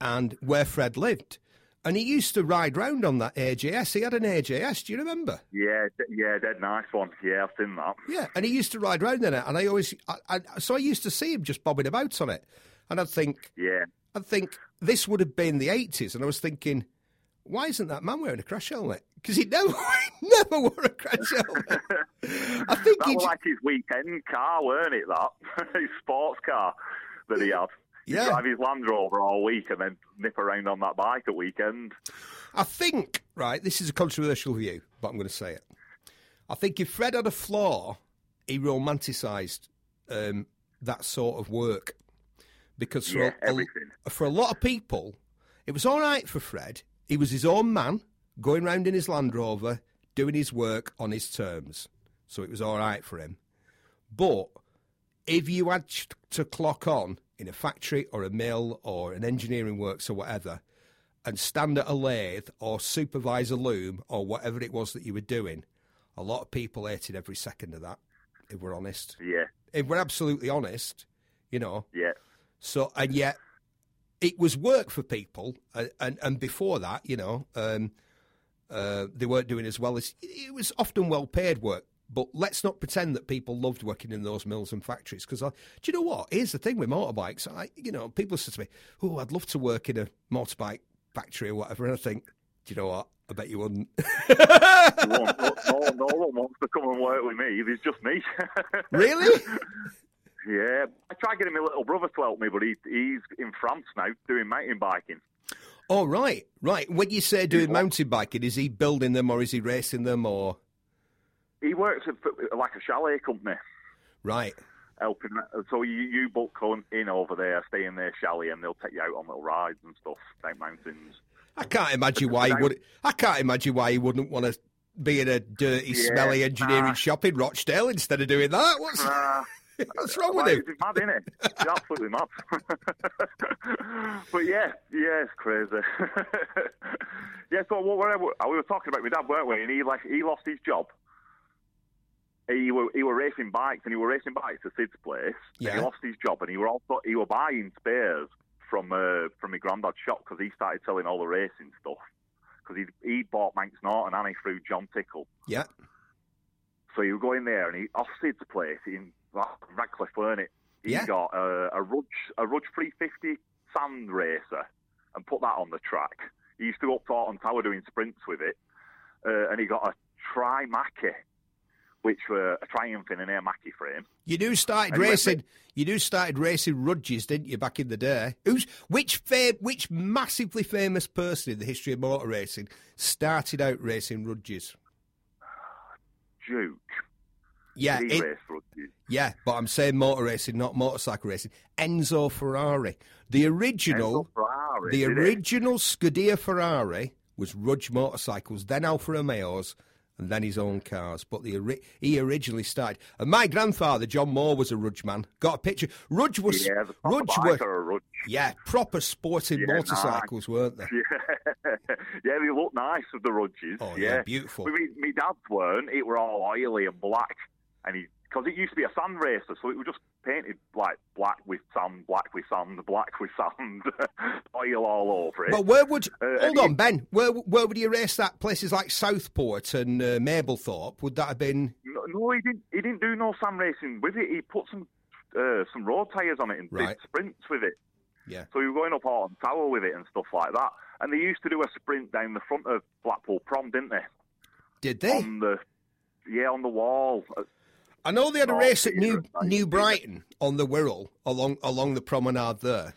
and where Fred lived. And he used to ride round on that AJS. He had an AJS. Do you remember? yeah, yeah, dead nice one. Yeah, I've seen that. Yeah, and he used to ride round in it. And I always, I, I, so I used to see him just bobbing about on it. And I'd think, Yeah, I'd think this would have been the 80s. And I was thinking, why isn't that man wearing a crash helmet? Because he never, never wore a crash helmet. I think that he. was like his weekend car, weren't it? That his sports car that he had. He'd Yeah. drive his Land Rover all week and then nip around on that bike at weekend. I think, right, this is a controversial view, but I'm going to say it. I think if Fred had a flaw, he romanticised um, that sort of work. Because for, Yeah, a, everything. for a lot of people, it was all right for Fred. He was his own man, going round in his Land Rover, doing his work on his terms. So it was all right for him. But if you had ch- to clock on in a factory or a mill or an engineering works or whatever, and stand at a lathe or supervise a loom or whatever it was that you were doing, a lot of people hated every second of that. If we're honest, Yeah, if we're absolutely honest, you know. yeah, So and yet, it was work for people, and and, and before that, you know, um, uh, they weren't doing as well as it was often well paid work. But let's not pretend that people loved working in those mills and factories. Because do you know what? Here's the thing with motorbikes. I, you know, people say to me, "Oh, I'd love to work in a motorbike factory or whatever," and I think, do you know what? I bet you wouldn't. no, one, no, no, no one wants to come and work with me. There's just me. really? yeah, I tried getting my little brother to help me, but he, he's in France now doing mountain biking. Oh, right, right. When you say doing mountain biking, is he building them or is he racing them or? He works at like a chalet company. Right. helping. So you, you book in over there, stay in their chalet, and they'll take you out on little rides and stuff down mountains. I can't imagine why he would. I can't imagine why he wouldn't want to be in a dirty, Yeah, smelly engineering nah. shop in Rochdale instead of doing that. What's Uh, what's wrong with him? He's mad, isn't it? He's absolutely mad. but yeah, yeah, it's crazy. yeah, so what were, we were talking about my dad, weren't we? And he like he lost his job. He were he were racing bikes, and he were racing bikes at Sid's place. Yeah. he lost his job, and he were also he were buying spares from uh, from my granddad's shop because he started selling all the racing stuff. Because he he bought Manx Norton and he through John Tickle. Yeah, So you go in there and he off Sid's place in Radcliffe, weren't it? He Yeah. got a, a Rudge a Rudge 350 sand racer and put that on the track. He used to go up to Alton Tower doing sprints with it, uh, and he got a Tri Mackie, which were a Triumph in an Air Mackie frame. you do started And racing. You do started racing Rudges, didn't you, back in the day? Who's which? Fa- which massively famous person in the history of motor racing started out racing Rudges? Duke. Yeah, it- Yeah, but I'm saying motor racing, not motorcycle racing. Enzo Ferrari, the original, Ferrari, the original Scuderia Ferrari was Rudge motorcycles, then Alfa Romeos, and then his own cars. But the he originally started. And my grandfather John Moore was a Rudge man. Got a picture. Rudge was Yeah, proper Rudge were Rudge. yeah proper sporting Yeah, motorcycles, weren't they? Yeah, yeah, they look nice with the Rudges. Oh, yeah, yeah, beautiful. But me, me dad's weren't. It were all oily and black, and he because it used to be a sand racer, so it was just painted like black with sand, black with sand, black with sand, oil all over it. But where would Uh, hold on, he- Ben? Where where would you race that? Places like Southport and uh, Mablethorpe. Would that have been? no, no, he didn't. He didn't do no sand racing with it. He put some uh, some road tyres on it and Right. did sprints with it. Yeah. So we were going up Alton Tower with it and stuff like that. And they used to do a sprint down the front of Blackpool Prom, didn't they? Did they? On the yeah, on the wall. I know they had a race at New New. Brighton on the Wirral along along the promenade there,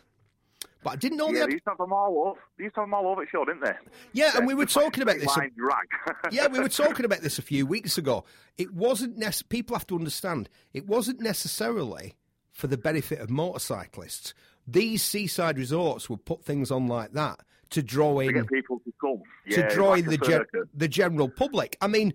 but I didn't know they Yeah, had. they used to have them all over. They used to have them all over at show, didn't they? Yeah, and we were talking about this. drag. yeah, we were talking about this a few weeks ago. It wasn't nec- people have to understand. It wasn't necessarily for the benefit of motorcyclists. These seaside resorts would put things on like that to draw to in get people to come. to Yeah, draw like in a the gen- the general public. I mean,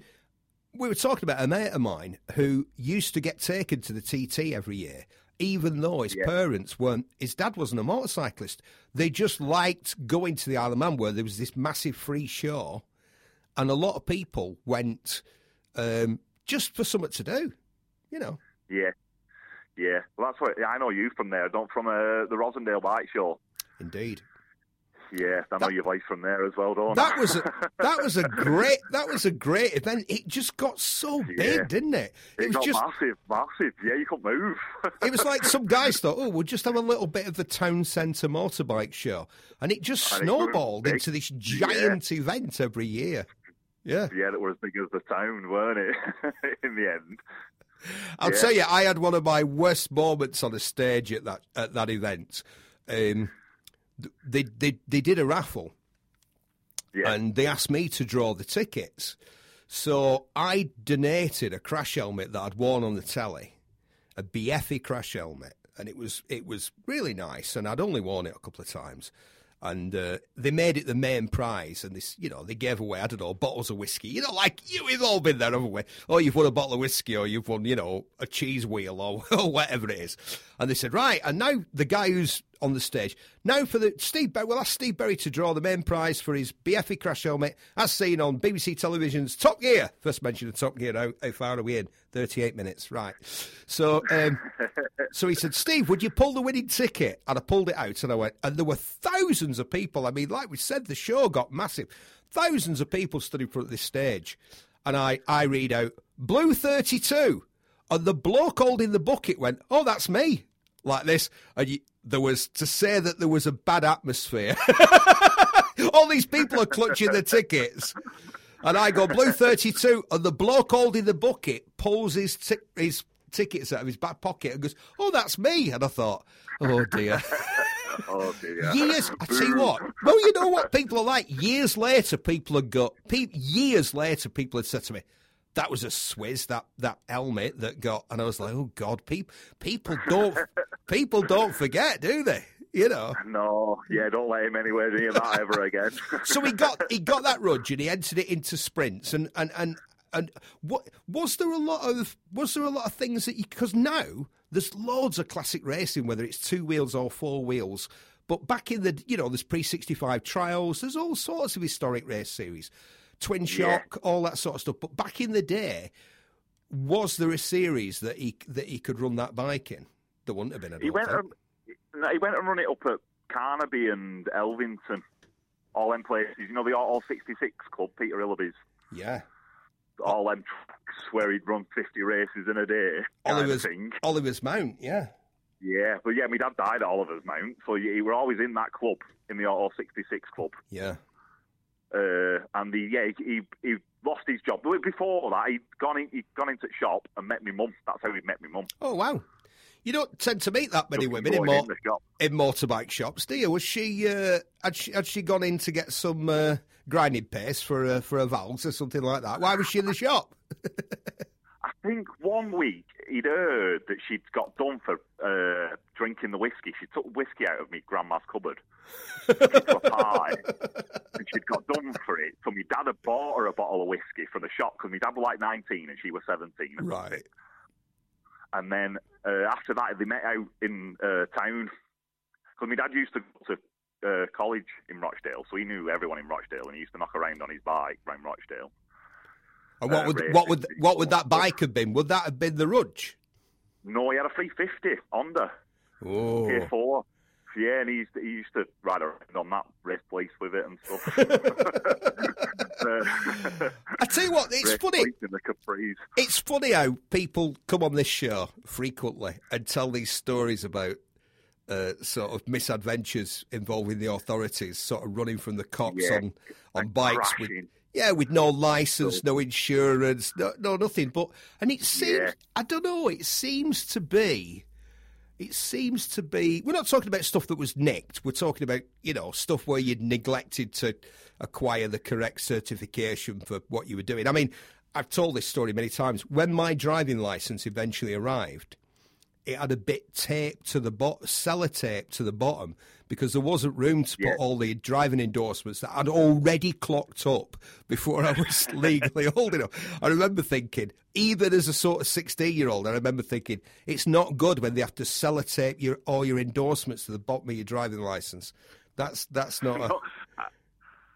we were talking about a mate of mine who used to get taken to the TT every year, even though his Yeah. parents weren't. His dad wasn't a motorcyclist. They just liked going to the Isle of Man where there was this massive free show, and a lot of people went um, just for something to do. You know, Yeah, yeah. Well, that's what I know you from there. Don't from uh, the Rossendale Bike Show. indeed. Yeah, I know your voice from there as well, don't That I? was a, that was a great that was a great event. It just got so big, Yeah. didn't it? It, was got just massive, massive. Yeah, you couldn't move. It was like some guys thought, oh, we'll just have a little bit of the town centre motorbike show. And it just And snowballed big. into this giant event every year. Yeah. yeah, that were as big as the town, weren't it? In the end. I'll Yeah. tell you, I had one of my worst moments on a stage at that at that event. Um, they, they, they did a raffle Yeah. and they asked me to draw the tickets. So I donated a crash helmet that I'd worn on the telly, a BFE crash helmet, and it was it was really nice. And I'd only worn it a couple of times, and uh, they made it the main prize. And this, you know, they gave away I don't know bottles of whiskey. You know, like you, we've all been there, haven't we? Oh, you've won a bottle of whiskey, or you've won, you know, a cheese wheel, or, or whatever it is. And they said, right, and now the guy who's on the stage. Now for the Steve Berry, we'll ask Steve Berry to draw the main prize for his BFE crash helmet, as seen on BBC Television's Top Gear. First mention of Top Gear. How, how far are we in? Thirty-eight minutes, right? So, um, so he said, Steve, would you pull the winning ticket? And I pulled it out, and I went, and there were thousands of people. I mean, like we said, the show got massive. Thousands of people stood in front of this stage, and I, I read out blue thirty-two, and the bloke holding the bucket went, "Oh, that's me." Like this, and you, there was to say that there was a bad atmosphere. All these people are clutching the tickets. And I go, Blue 32. And the bloke holding the bucket pulls his, ti- his tickets out of his back pocket and goes, Oh, that's me. And I thought, Oh, dear. Oh dear. Years, I you what. Well, you know what people are like. Years later, people had got. Pe- years later, people had said to me, "That was a Swizz, that that helmet that got." And I was like, "Oh God, people people don't people don't forget, do they?" You know. No, yeah, don't let him anywhere near that ever again. so he got he got that rudge and he entered it into sprints and and and and what was there a lot of was there a lot of things that because now there's loads of classic racing whether it's two wheels or four wheels but back in the you know there's pre 65 trials there's all sorts of historic race series twin shock Yeah. all that sort of stuff but back in the day was there a series that he that he could run that bike in there wouldn't have been I he went and he went and run it up at Carnaby and Elvington, all them places. You know the all 66 club, Peter Illaby's. yeah All them tracks where he'd run 50 races in a day. Oliver's. Oliver's Mount yeah Yeah, but yeah, my dad died at Oliver's Mount, so he, he were always in that club, in the Auto 66 club. yeah Uh, and he, yeah, he, he, he lost his job. But Before that, he'd gone, in, he'd gone into the shop and met my mum. That's how he met my mum. oh wow you don't tend to meet that many Just women in, going mo- in the shop. in motorbike shops, do you? Was she, uh, had she had she gone in to get some uh, grinding paste for uh, for a valves or something like that? Why was she in the shop? I think one week he'd heard that she'd got done for uh, drinking the whiskey. She took whiskey out of me grandma's cupboard a pie, and she'd got done for it. So my dad had bought her a bottle of whiskey from the shop because my dad was like 19 and she was 17. or something. right. And then uh, after that, they met out in uh, town because my dad used to go to uh, college in Rochdale, so he knew everyone in Rochdale, and he used to knock around on his bike around Rochdale. And what Uh, would what would what would that bike have been? Would that have been the Rudge? No, he had a 350 Honda. Oh, K4. Yeah, and he used, to, he used to ride around on that race place with it and stuff. uh, I tell you what, it's funny. place in the Capris. It's funny how people come on this show frequently and tell these stories about uh, sort of misadventures involving the authorities, sort of running from the cops Yeah, on on bikes with yeah, with no license, no insurance, no, no nothing. But and it seems Yeah. I don't know. It seems to be. It seems to be. We're not talking about stuff that was nicked. We're talking about you know stuff where you'd neglected to acquire the correct certification for what you were doing. I mean, I've told this story many times. When my driving license eventually arrived, it had a bit taped to the bottom, sellotape to the bottom, because there wasn't room to Yeah. put all the driving endorsements that I'd already clocked up before I was legally old enough. I remember thinking, even as a sort of 16 year old, I remember thinking, it's not good when they have to sellotape your, all your endorsements to the bottom of your driving license. That's, that's not a.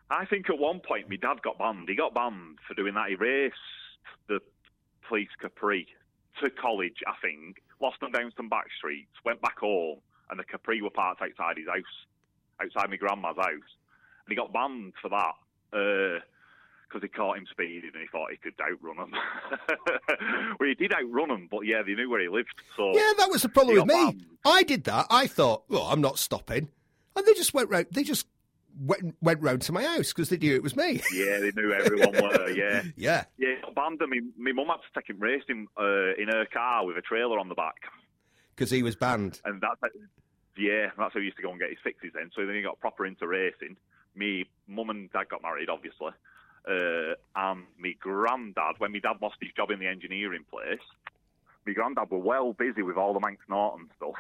I think at one point my dad got banned. He got banned for doing that. He raced the police Capri to college, I think, lost them down some back streets, went back home, and the Capri were parked outside his house, outside my grandma's house. And he got banned for that because he caught him speeding and he thought he could outrun him. well, he did outrun him, but yeah, they knew where he lived. So Yeah, that was the problem with me. banned. I did that. I thought, well, I'm not stopping. And they just went round, they just went, went round to my house because they knew it was me. yeah, they knew everyone were. Yeah. yeah. Yeah, banned. My, my mum had to take him racing uh, in her car with a trailer on the back, Because he was banned. and that's yeah, that's how he used to go and get his fixes then. So then he got proper into racing. Me, mum and dad got married, obviously, uh, and me granddad. When my dad lost his job in the engineering place, my granddad were well busy with all the Manx Norton stuff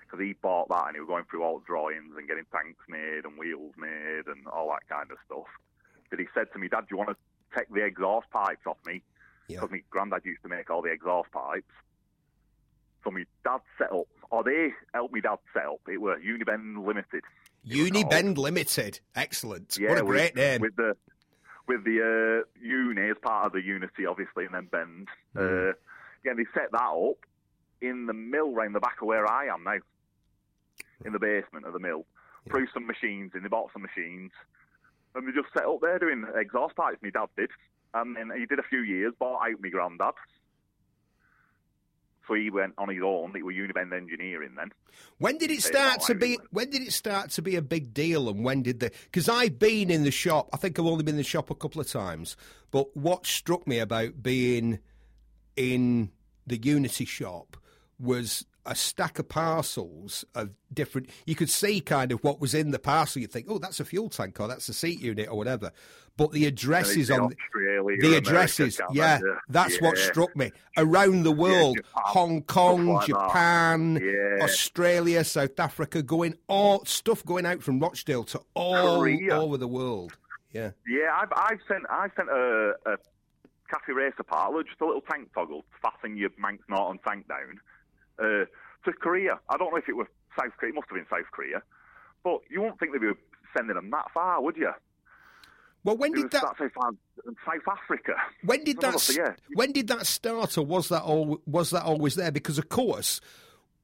because he bought that and he was going through all the drawings and getting tanks made and wheels made and all that kind of stuff. But he said to me, Dad, do you want to take the exhaust pipes off me? Yeah. because my granddad used to make all the exhaust pipes. So me dad set up, or they helped me dad set up. It were Unibend Limited. Unibend Limited. Excellent. Yeah, what a with- great name. With the with the uh, uni as part of the Unity, obviously, and then Bend. Mm. Uh, yeah, they set that up in the mill round the back of where I am now, in the basement of the mill. Threw some machines in. They bought some machines, and they just set up there doing exhaust pipes. My dad did, and then he did a few years. Bought out my granddad. So he went on his own. It was Unibend Engineering then. when did it start oh, to be? When did it start to be a big deal? And when did the? Because I've been in the shop. I think I've only been in the shop a couple of times. But what struck me about being in the Unity shop was a stack of parcels of different. You could see kind of what was in the parcel. You'd think, oh, that's a fuel tank or that's a seat unit or whatever. But the addresses on Australia, the addresses, America, yeah, that's what struck me. Around the world, Japan, Hong Kong, like. Japan, Yeah. Australia, South Africa, going all stuff going out from Rochdale to all over the world. Yeah. Yeah, I've, I've sent I sent a, a cafe racer part, just a little tank toggle to fasten your Manx Norton tank down uh, to Korea. I don't know if it was South Korea. It must have been South Korea, but you wouldn't think they'd be sending them that far, would you? Well, when It did that? far- South Africa. When did that? of yeah. When did that start, or was that all? Was that always there? Because of course,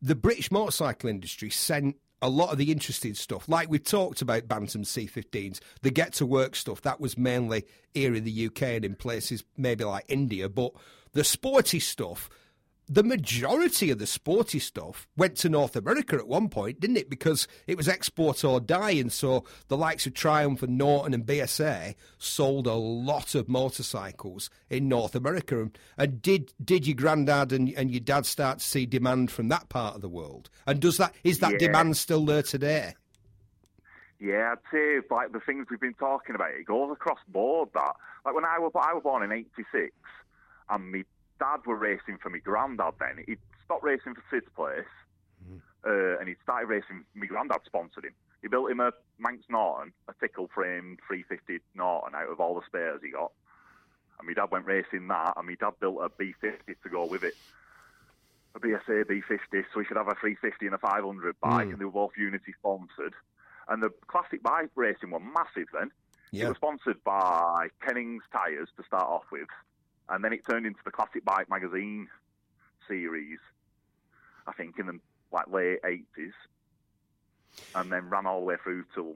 the British motorcycle industry sent a lot of the interesting stuff, like we talked about Bantam C15s, the get to work stuff. That was mainly here in the UK and in places maybe like India, but the sporty stuff. The majority of the sporty stuff went to North America at one point, didn't it? Because it was export or die, and so the likes of Triumph and Norton and BSA sold a lot of motorcycles in North America. And, and did did your granddad and, and your dad start to see demand from that part of the world? And does that is that Yeah. demand still there today? Yeah, I'd say like the things we've been talking about, it goes across board. That like when I was I was born in '86, and my dad were racing for my granddad. Then he'd stopped racing for Sid's place, uh, and he started racing. My granddad sponsored him. He built him a Manx Norton, a tickle frame 350 Norton out of all the spares he got. And my dad went racing that, and my dad built a B50 to go with it. A BSA B50, so he should have a 350 and a 500 bike, Mm. and they were both Unity sponsored. And the classic bike racing were massive then. It Yeah. was sponsored by Kennings Tyres to start off with, and then it turned into the Classic Bike Magazine series, I think, in the like late 80s, and then ran all the way through till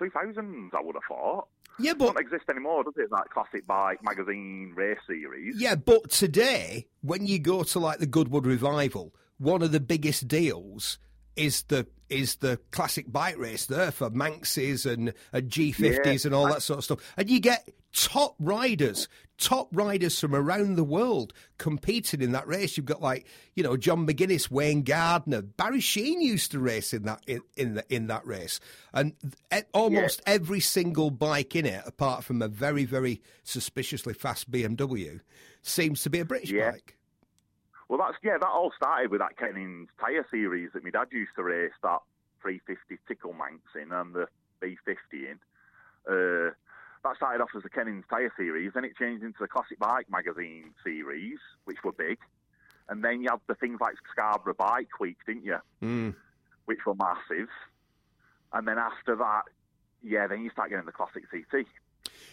2000s, I would have thought. Yeah, but It doesn't exist anymore, does it? That Classic Bike Magazine race series. Yeah, but today, when you go to like the Goodwood Revival, one of the biggest deals is the is the classic bike race there for Manxes and, and G50s Yeah, and all I- that sort of stuff. And you get top riders, top riders from around the world competing in that race. You've got like, you know, John McGuinness, Wayne Gardner, Barry Sheene used to race in that in, in, the, in that race. And almost every single bike in it, apart from a very, very suspiciously fast BMW, seems to be a British Yeah. bike. Well, that's yeah. That all started with that Kennings tyre series that my dad used to race that 350 Tickle Manx in and the B50 in. Uh, that started off as the Kennings tyre series, then it changed into the Classic Bike magazine series, which were big. And then you had the things like Scarborough Bike Week, didn't you? Mm. Which were massive. And then after that, yeah, then you start getting the Classic CT.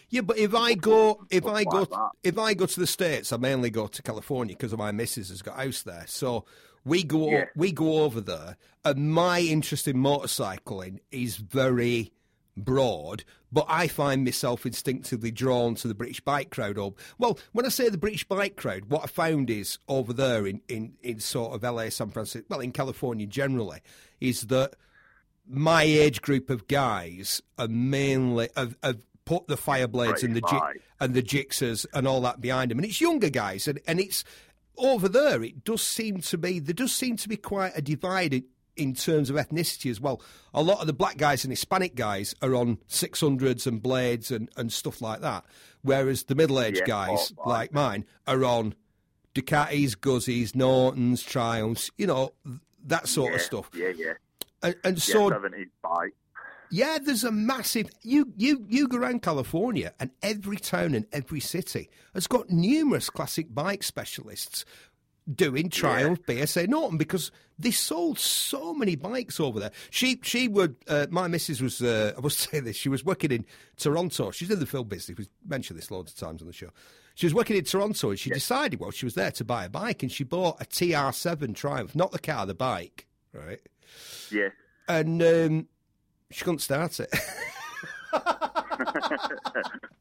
Yeah, but if I go, if I go, like if I go to the states, I mainly go to California because my missus has got a house there. So we go, Yeah. we go over there, and my interest in motorcycling is very broad. But I find myself instinctively drawn to the British bike crowd. Or well, when I say the British bike crowd, what I found is over there in in, in sort of LA, San Francisco, well, in California generally, is that my age group of guys are mainly of, have put the Fireblades and the bike. and the Gixxers and all that behind them, and it's younger guys, and, and it's over there. It does seem to be there does seem to be quite a divide in, terms of ethnicity as well. A lot of the black guys and Hispanic guys are on six hundreds and blades and, and stuff like that, whereas the middle aged Yeah, guys oh, like mine are on Ducatis, Guzzies, Nortons, Triumphs, you know that sort yeah, of stuff. Yeah, yeah. And, and Yeah, so 70s bike. Yeah, there's a massive. You you you go around California, and every town and every city has got numerous classic bike specialists doing Triumph, BSA Norton because they sold so many bikes over there. She she would. Uh, my missus was. Uh, I must say this. She was working in Toronto. She's in the film business. We've mentioned this loads of times on the show. She was working in Toronto, and she decided while she was there to buy a bike, and she bought a TR7 Triumph, not the car, the bike, right? Yeah. and um, she couldn't start it.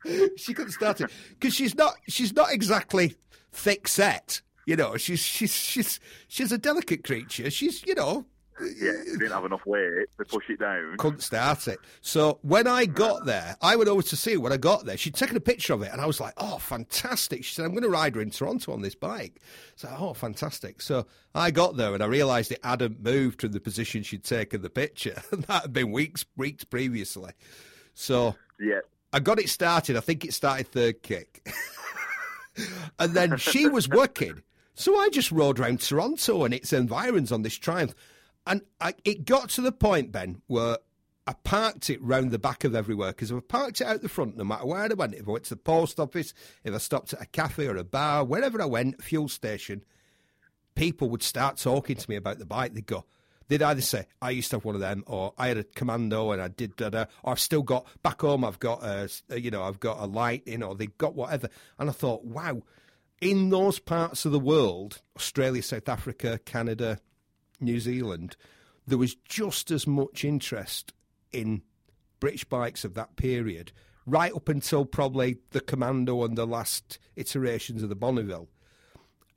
she couldn't start it because she's not she's not exactly thick set. You know, she's she's she's she's a delicate creature. She's you know Yeah, didn't have enough weight to push it down. Couldn't start it. So when I got there, I went over to see her when I got there. She'd taken a picture of it, and I was like, "Oh, fantastic!" She said, "I'm going to ride her in Toronto on this bike." So, oh, fantastic. So I got there, and I realised it hadn't moved from the position she'd taken the picture. that had been weeks weeks previously. So yeah, I got it started. I think it started third kick. and then she was working. So I just rode around Toronto and its environs on this Triumph. And I, it got to the point, Ben, where I parked it round the back of everywhere because if I parked it out the front, no matter where I went, if I went to the post office, if I stopped at a cafe or a bar, wherever I went, fuel station, people would start talking to me about the bike. They'd go, they'd either say, I used to have one of them, or I had a commando and I did that, or I've still got, back home, I've got a, you know, I've got a light, you know, they've got whatever. And I thought, wow, in those parts of the world, Australia, South Africa, Canada, New Zealand, there was just as much interest in British bikes of that period, right up until probably the Commando and the last iterations of the Bonneville,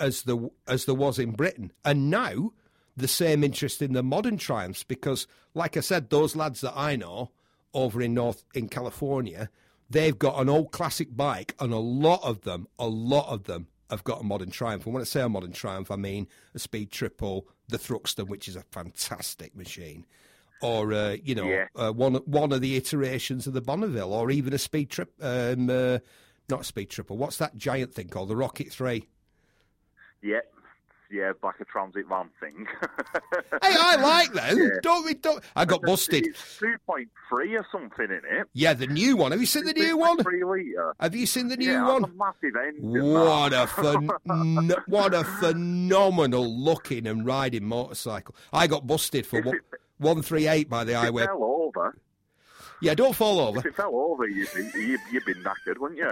as the as there was in Britain. And now the same interest in the modern Triumphs because, like I said, those lads that I know over in North in California, they've got an old classic bike, and a lot of them, a lot of them have got a modern Triumph. And when I say a modern Triumph, I mean a Speed Triple, the Thruxton, which is a fantastic machine, or uh, you know, Yeah. uh, one one of the iterations of the Bonneville, or even a Speed Trip, um, uh, not a Speed Triple. What's that giant thing called? The Rocket Three. yeah, yeah, like a transit van thing. Hey, I like them. Yeah. Don't we? Don't. I got busted. Two point three or something in it. Yeah, the new one. Have you seen the new one? Three litre. Have you seen the new yeah, one? a massive engine. What a phen- what a phenomenal looking and riding motorcycle! I got busted for one three eight by the highway. fell over, Yeah, don't fall over. if it fell over, you'd you'd, you'd be knackered, wouldn't you?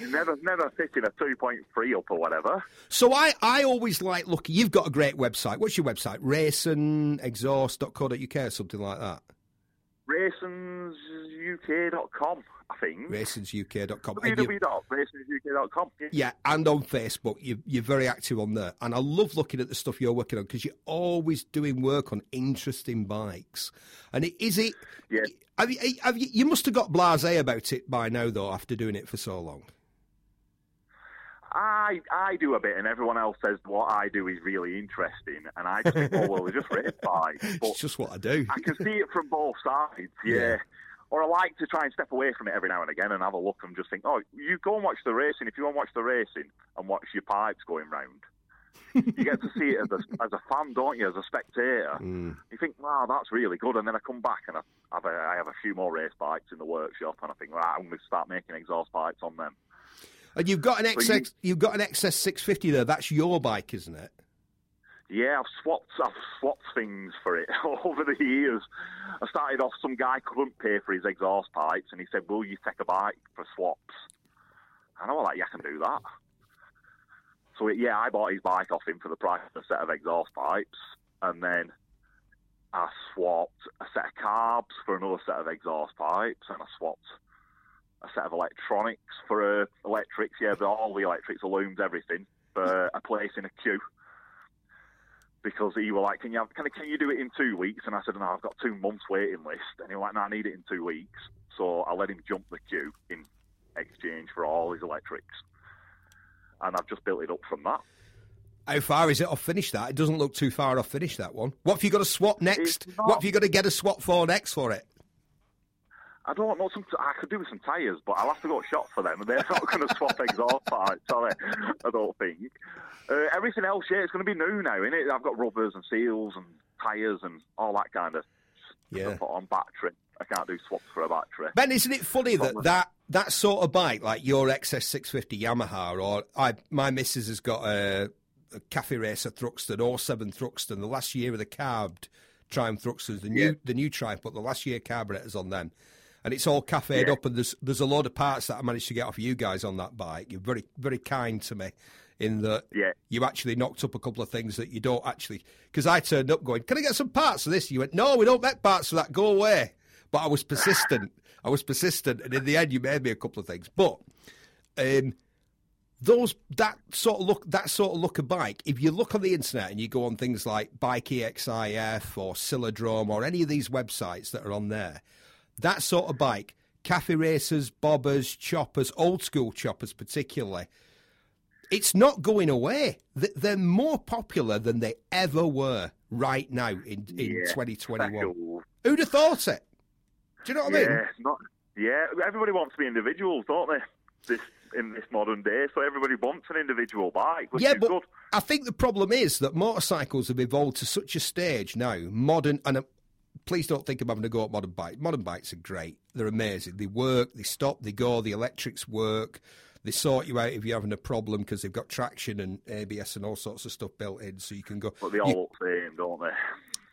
Never, never fitting a two point three up or whatever. So I, I always like looking. You've got a great website. What's your website? Racinexhaust.co.uk or something like that. RacingsUK.com, I think. Racingsuk.com. Www.racingsuk.com. Yeah. Yeah, and on Facebook, you, you're very active on there, and I love looking at the stuff you're working on because you're always doing work on interesting bikes. And it, is it? Yeah. Have you, have you, you must have got blasé about it by now, though, after doing it for so long. I I do a bit, and everyone else says what I do is really interesting, and I just think, oh well, they're just race bikes. But It's just what I do. I can see it from both sides, yeah. Yeah. Or I like to try and step away from it every now and again and have a look and just think, oh, you go and watch the racing. If you want to watch the racing and watch your pipes going round, you get to see it as a, as a fan, don't you? As a spectator, Mm. you think, wow, that's really good. And then I come back and I have a, I have a few more race bikes in the workshop, and I think, right, I'm going to start making exhaust pipes on them. And you've got an So you, you've got an XS 650 there. That's your bike, isn't it? Yeah, I've swapped, I've swapped things for it over the years. I started off, some guy couldn't pay for his exhaust pipes, and he said, "Will you take a bike for swaps?" And I was like, "Yeah, I can do that." So yeah, I bought his bike off him for the price of a set of exhaust pipes, and then I swapped a set of carbs for another set of exhaust pipes, and I swapped a set of electronics for uh, electrics. Yeah, but all the electrics, the looms, everything for a place in a queue because he were like, "Can you have, can, can you do it in two weeks?" And I said, "No, I've got two months waiting list." And he was like, "No, I need it in two weeks." So I let him jump the queue in exchange for all his electrics, and I've just built it up from that. How far is it off finish that? It doesn't look too far off finish that one. What have you got to swap next? Not- What have you got to get a swap for next for it? I don't know. Some, I could do with some tyres, but I'll have to go shop for them, and they're not going to swap exhaust are they? I don't think. Uh, everything else, yeah, it's going to be new now, isn't it? I've got rubbers and seals and tyres and all that kind of Yeah. stuff on battery. I can't do swaps for a battery. Ben, isn't it funny that that, that sort of bike, like your XS650 Yamaha, or I, my missus has got a, a Cafe Racer Thruxton, 07 Thruxton, the last year of the carbed Triumph Thruxtons, the new Yeah. the new Triumph, but the last year carburetors on them. And it's all cafeed Yeah. up, and there's there's a load of parts that I managed to get off you guys on that bike. You're very very kind to me in that Yeah. you actually knocked up a couple of things that you don't actually. Because I turned up going, "Can I get some parts for this?" You went, "No, we don't make parts for that. Go away." But I was persistent. I was persistent, and in the end, you made me a couple of things. But um, those that sort of look that sort of look of bike. If you look on the internet and you go on things like Bike EXIF or Silodrome or any of these websites that are on there, that sort of bike, cafe racers, bobbers, choppers, old school choppers particularly, it's not going away. They're more popular than they ever were right now in, in Yeah, 2021. Special. Who'd have thought it? Do you know what I mean? Yeah, not. Yeah, everybody wants to be individuals, don't they? This in this modern day, so everybody wants an individual bike, yeah, but good. I think the problem is that motorcycles have evolved to such a stage now. Modern and please don't think I'm having to go at modern bikes. Modern bikes are great. They're amazing. They work. They stop. They go. The electrics work. They sort you out if you're having a problem because they've got traction and ABS and all sorts of stuff built in, so you can go. But they all You, look the same, don't they?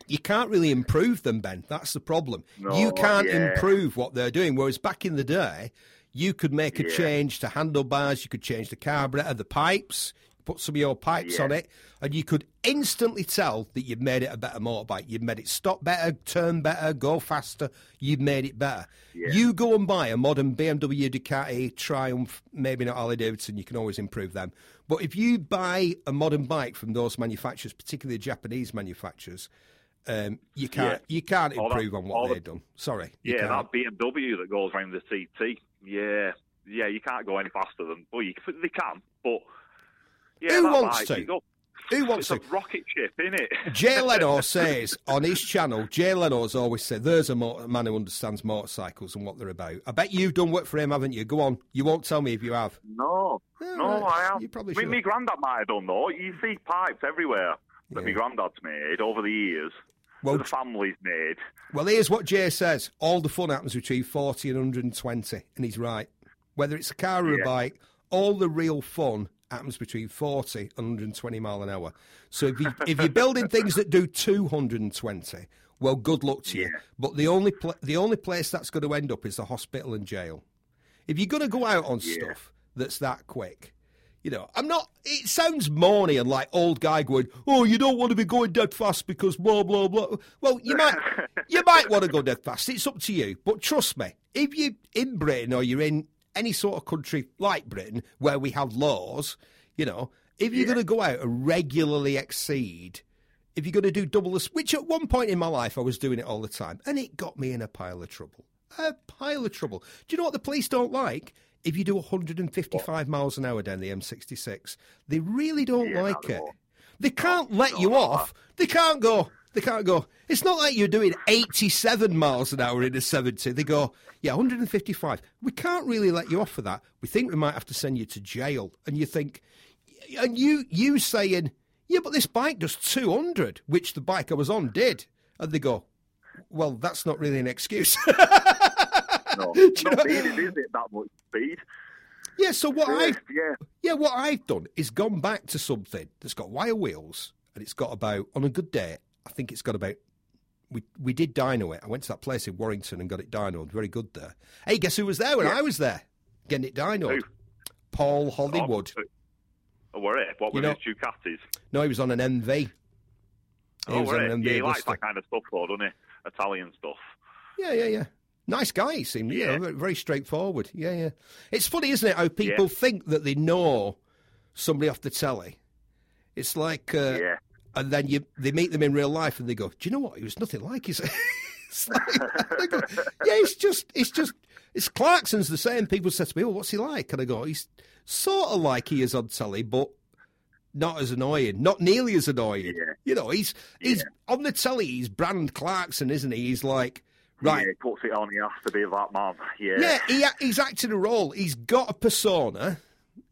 you can't really improve them, Ben. That's the problem. No, you can't yeah. improve what they're doing. Whereas back in the day, you could make a Yeah. change to handlebars, you could change the carburetor, the pipes, put some of your pipes Yeah. on it, and you could instantly tell that you've made it a better motorbike. You've made it stop better, turn better, go faster. You've made it better. Yeah. You go and buy a modern BMW, Ducati, Triumph, maybe not Harley Davidson. You can always improve them. But if you buy a modern bike from those manufacturers, particularly Japanese manufacturers, um, you can't Yeah. you can't All that- improve on what they've done. Sorry, Yeah, that BMW that goes around the TT. Yeah, yeah, you can't go any faster than. Well, you, they can, but yeah, Who wants to? Who wants It's to? a rocket ship, isn't it? Jay Leno says on his channel, Jay Leno's always said, there's a mo- man who understands motorcycles and what they're about. I bet you've done work for him, haven't you? Go on. You won't tell me if you have. No, Yeah, no, right. I have. You probably I mean, should. my granddad might have done though. You see pipes everywhere that Yeah. my granddad's made over the years. Well, the family's made. Well, here's what Jay says. All the fun happens between 40 and 120. And he's right. Whether it's a car or a bike, all the real fun happens between 40 and 120 mile an hour. So if, you, if you're building things that do 220, well, good luck to you. Yeah. But the only, pla the only place that's going to end up is the hospital and jail. If you're going to go out on Yeah. stuff that's that quick, you know, I'm not. It sounds moany and like old guy going, "Oh, you don't want to be going dead fast because blah blah blah." Well, you might, you might want to go dead fast. It's up to you. But trust me, if you're in Britain or you're in any sort of country like Britain where we have laws, you know, if you're Yeah. going to go out and regularly exceed, if you're going to do double this, which at one point in my life I was doing it all the time, and it got me in a pile of trouble. A pile of trouble. Do you know what the police don't like? If you do 155 miles an hour down the M66, they really don't Yeah, like it. They can't let you off. They can't go. They can't go. It's not like you're doing 87 miles an hour in a 70. They go, yeah, 155. We can't really let you off for that. We think we might have to send you to jail. And you think, and you you saying, yeah, but this bike does 200, which the bike I was on did. And they go, well, that's not really an excuse. No, Do you not know- is it? That much speed. yeah, so what I yeah. Yeah, what I've done is gone back to something that's got wire wheels and it's got about on a good day. I think it's got about. We we did dyno it. I went to that place in Warrington and got it dynoed. Very good there. Hey, guess who was there when Yeah. I was there getting it dynoed? Who? Paul Hollywood. Oh, oh, were it? What You were know- his Ducatis? No, he was on an MV. He Oh, was on it? an Yeah, MV he likes that kind of stuff, though, doesn't he? Italian stuff. Yeah, yeah, yeah. Nice guy, he seemed. Yeah, Yeah. very, very straightforward. Yeah, yeah. It's funny, isn't it, how people think that they know somebody off the telly. It's like, uh, yeah. And then you they meet them in real life and they go, "Do you know what? He was nothing like his." it's like, go, yeah, it's just, it's just, it's Clarkson's the same. People say to me, "Oh, what's he like?" And I go, "He's sort of like he is on telly, but not as annoying, not nearly as annoying." Yeah. You know, he's he's on the telly. He's Brand Clarkson, isn't he? He's like, right, Yeah, he puts it on, he has to be that man. Yeah. yeah, he, he's acting a role. He's got a persona.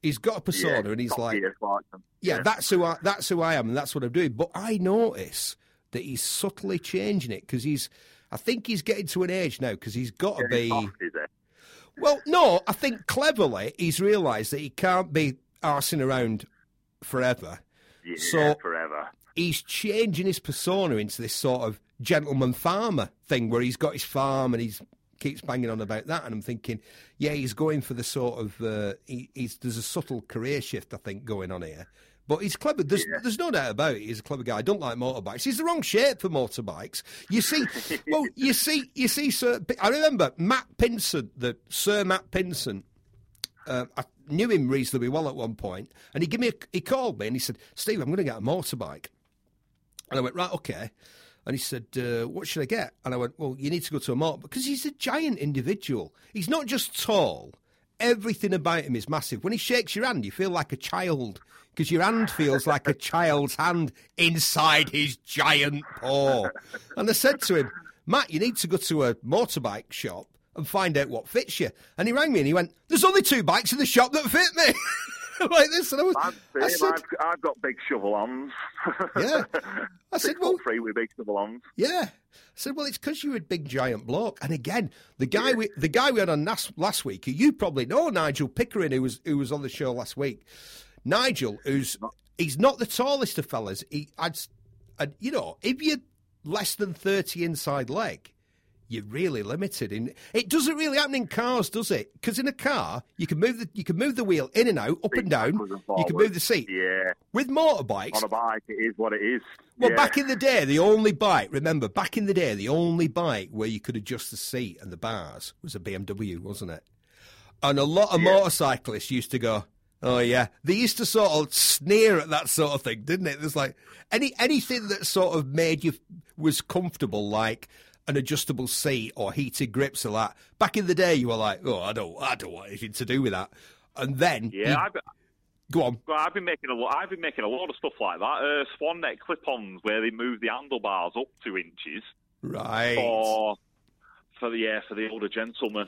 He's got a persona, Yeah, and he's like, Clarkson. yeah, that's who I that's who I am, and that's what I'm doing. But I notice that he's subtly changing it because he's. I think he's getting to an age now because he's got to Yeah, be. soft. Well, no, I think cleverly he's realised that he can't be arsing around forever. Yeah, So- forever. He's changing his persona into this sort of gentleman farmer thing where he's got his farm and he's keeps banging on about that. And I'm thinking, yeah, he's going for the sort of uh, he, he's there's a subtle career shift I think going on here. But he's clever. There's, Yeah. there's no doubt about it. He's a clever guy. I don't like motorbikes. He's the wrong shape for motorbikes. You see, well, you see, you see, Sir. I remember Matt Pinsent, the Sir Matt Pinsent. uh, I knew him reasonably well at one point, and he gave me a, he called me and he said, "Steve, I'm going to get a motorbike," and I went, "Right, okay." And he said, uh, "What should I get?" And I went, "Well, you need to go to a motor because he's a giant individual. He's not just tall; everything about him is massive. When he shakes your hand, you feel like a child because your hand feels like a child's hand inside his giant paw." And I said to him, "Matt, you need to go to a motorbike shop." And find out what fits you. And he rang me and he went, There's only two bikes in the shop that fit me. like this. And I was, I said, I've, I've, got big shovel arms. yeah. I said, well, free with big shovel arms. Yeah. I said, well, it's because you're a big giant bloke. And again, the guy yeah. we the guy we had on last, last week, who you probably know, Nigel Pickering, who was who was on the show last week. Nigel, who's he's not the tallest of fellas. He, I'd, I'd, you know, if you're less than thirty inside leg, you're really limited. In it doesn't really happen in cars, does it? Because in a car, you can move the you can move the wheel in and out, up and down. you can move the seat. Yeah. With motorbikes, on a bike, it is what it is. Well, yeah. back in the day, the only bike. Remember, back in the day, the only bike where you could adjust the seat and the bars was a BMW, wasn't it? And a lot of yeah. motorcyclists used to go. Oh yeah, they used to sort of sneer at that sort of thing, didn't it? There's like any anything that sort of made you was comfortable, like an adjustable seat or heated grips or that. Back in the day, you were like, "Oh, I don't, I don't want anything to do with that." And then, yeah, I've, go on. Well, I've been making a lot. I've been making a lot of stuff like that. Uh, swan neck clip-ons where they move the handlebars up two inches. Right. For for the yeah for the older gentlemen.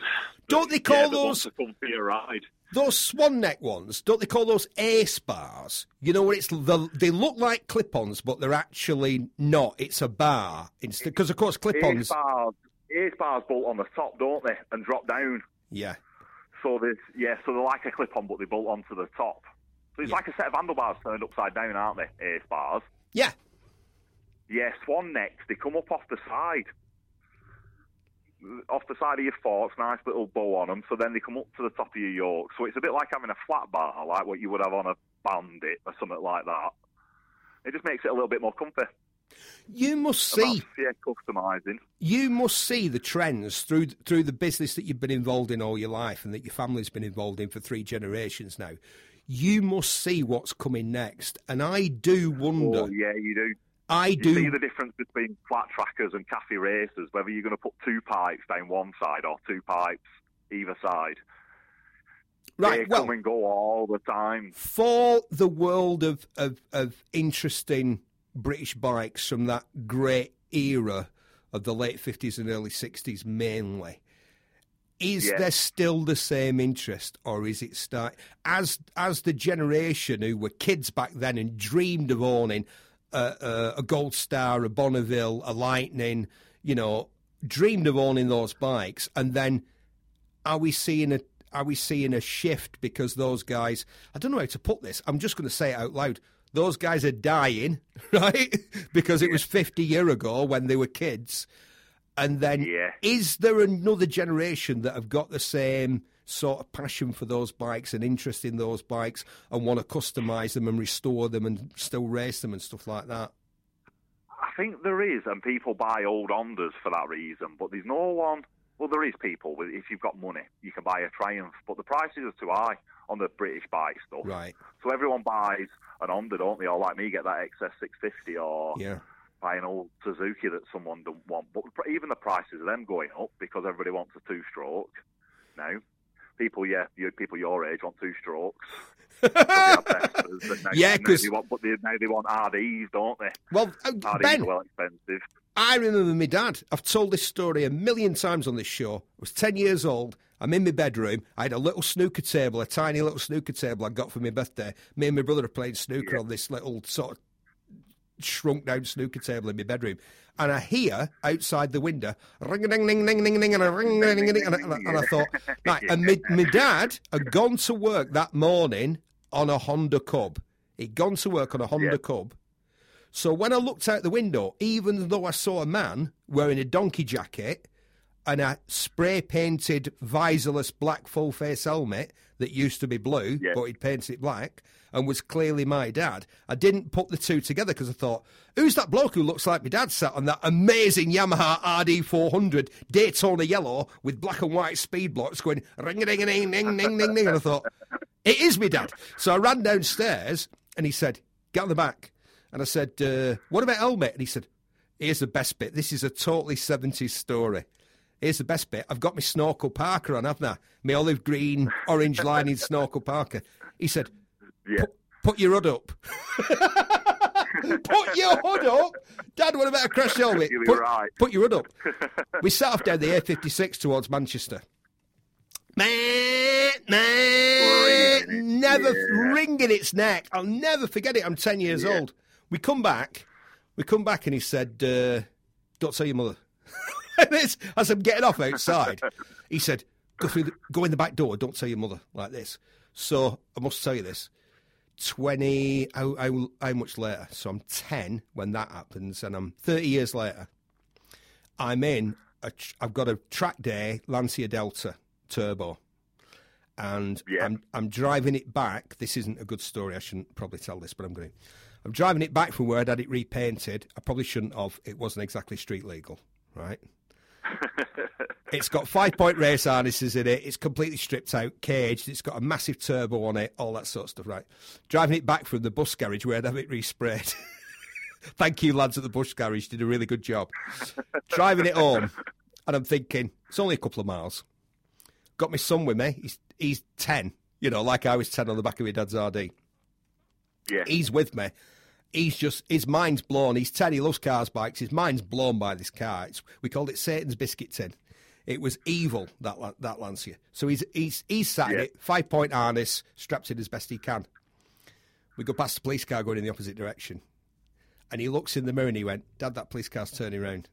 Don't they call yeah, those? To come for your ride those swan neck ones, don't they call those ace bars? You know, where it's the, they look like clip-ons, but they're actually not. It's a bar instead, because of course clip-ons. Ace bars, ace bars bolt on the top, don't they, and drop down. Yeah. So there's yeah, so they're like a clip-on, but they bolt onto the top. So it's yeah. like a set of handlebars turned upside down, aren't they? Ace bars. Yeah. Yeah, swan necks. They come up off the side off the side of your forks, nice little bow on them, so then they come up to the top of your yoke. So it's a bit like having a flat bar, like what you would have on a bandit or something like that. It just makes it a little bit more comfy. You must see, yeah, customising. You must see the trends through through the business that you've been involved in all your life, and that your family's been involved in for three generations now. You must see what's coming next, and I do oh, wonder. Oh, yeah, you do. I you do see the difference between flat trackers and cafe racers, whether you're going to put two pipes down one side or two pipes either side. Right, they well, come and go all the time. For the world of, of, of interesting British bikes from that great era of the late 50s and early 60s mainly, is yes. there still the same interest or is it start as as the generation who were kids back then and dreamed of owning a, a, Gold Star, a Bonneville, a Lightning, you know, dreamed of owning those bikes, and then are we seeing a are we seeing a shift because those guys? I don't know how to put this. I'm just going to say it out loud. Those guys are dying, right? because it was 50 year ago when they were kids. And then, yeah. is there another generation that have got the same sort of passion for those bikes and interest in those bikes and want to customize them and restore them and still race them and stuff like that? I think there is, and people buy old Hondas for that reason. But there's no one. Well, there is people. If you've got money, you can buy a Triumph, but the prices are too high on the British bike stuff. Right. So everyone buys an Honda, don't they? Or like me, get that XS650 or yeah. buy an old Suzuki that someone don't want. But even the prices of them going up because everybody wants a two-stroke now people, yeah, you, people your age want two strokes. yeah, because but they, now they want RDs, don't they? Well, uh, RDs Ben, are well expensive. I remember my dad. I've told this story a million times on this show. I was ten years old. I'm in my bedroom. I had a little snooker table, a tiny little snooker table I got for my birthday. Me and my brother are playing snooker yeah. on this little sort of shrunk down snooker table in my bedroom. And I hear outside the window, ring ding ding ding ding ding, and a ring ding ding ding, and I thought, right. And my, my dad had gone to work that morning on a Honda Cub. He'd gone to work on a Honda yeah. Cub. So when I looked out the window, even though I saw a man wearing a donkey jacket and a spray painted visorless black full face helmet that used to be blue, Yeah. but he'd painted it black and was clearly my dad. I didn't put the two together because I thought, who's that bloke who looks like my dad sat on that amazing Yamaha RD400 Daytona yellow with black and white speed blocks going ring a ding a ding ding ding ding ding? And I thought, it is me dad. So I ran downstairs and he said, get on the back. And I said, uh, what about helmet? And he said, here's the best bit. This is a totally 70s story. Here's the best bit. I've got my snorkel parker on, haven't I? My olive green, orange lining snorkel parker. He said, Yeah. put your hood up. put your hood up. Dad, what about a crash helmet? You're Put, right. put your hood up. we set off down the A56 towards Manchester. Man, man, Ringing never yeah. wringing its neck. I'll never forget it. I'm 10 years Yeah. old. We come back. We come back and he said, uh, don't tell your mother. this, as I'm getting off outside, he said, go through the, go in the back door. Don't tell your mother like this. So I must tell you this. 20, how, how, how much later? So I'm 10 when that happens, and I'm 30 years later. I'm in, tr- I've got a track day Lancia Delta turbo, and Yeah. I'm, I'm driving it back. This isn't a good story. I shouldn't probably tell this, but I'm going to. I'm driving it back from where I'd had it repainted. I probably shouldn't have. It wasn't exactly street legal, right? It's got five point race harnesses in it. It's completely stripped out, caged. It's got a massive turbo on it, all that sort of stuff, right? Driving it back from the bus garage where I'd have it resprayed. Thank you, lads at the bus garage. Did a really good job. Driving it home, and I'm thinking, it's only a couple of miles. Got my son with me. He's, he's 10, you know, like I was 10 on the back of my dad's RD Yeah. he's with me. He's just his mind's blown. He's ten. He loves cars, bikes. His mind's blown by this car. It's, we called it Satan's biscuit tin. It was evil that that Lancia. So he's he's he's sat in it, five point harness, strapped in as best he can. We go past the police car going in the opposite direction, and he looks in the mirror and he went, "Dad, that police car's turning around."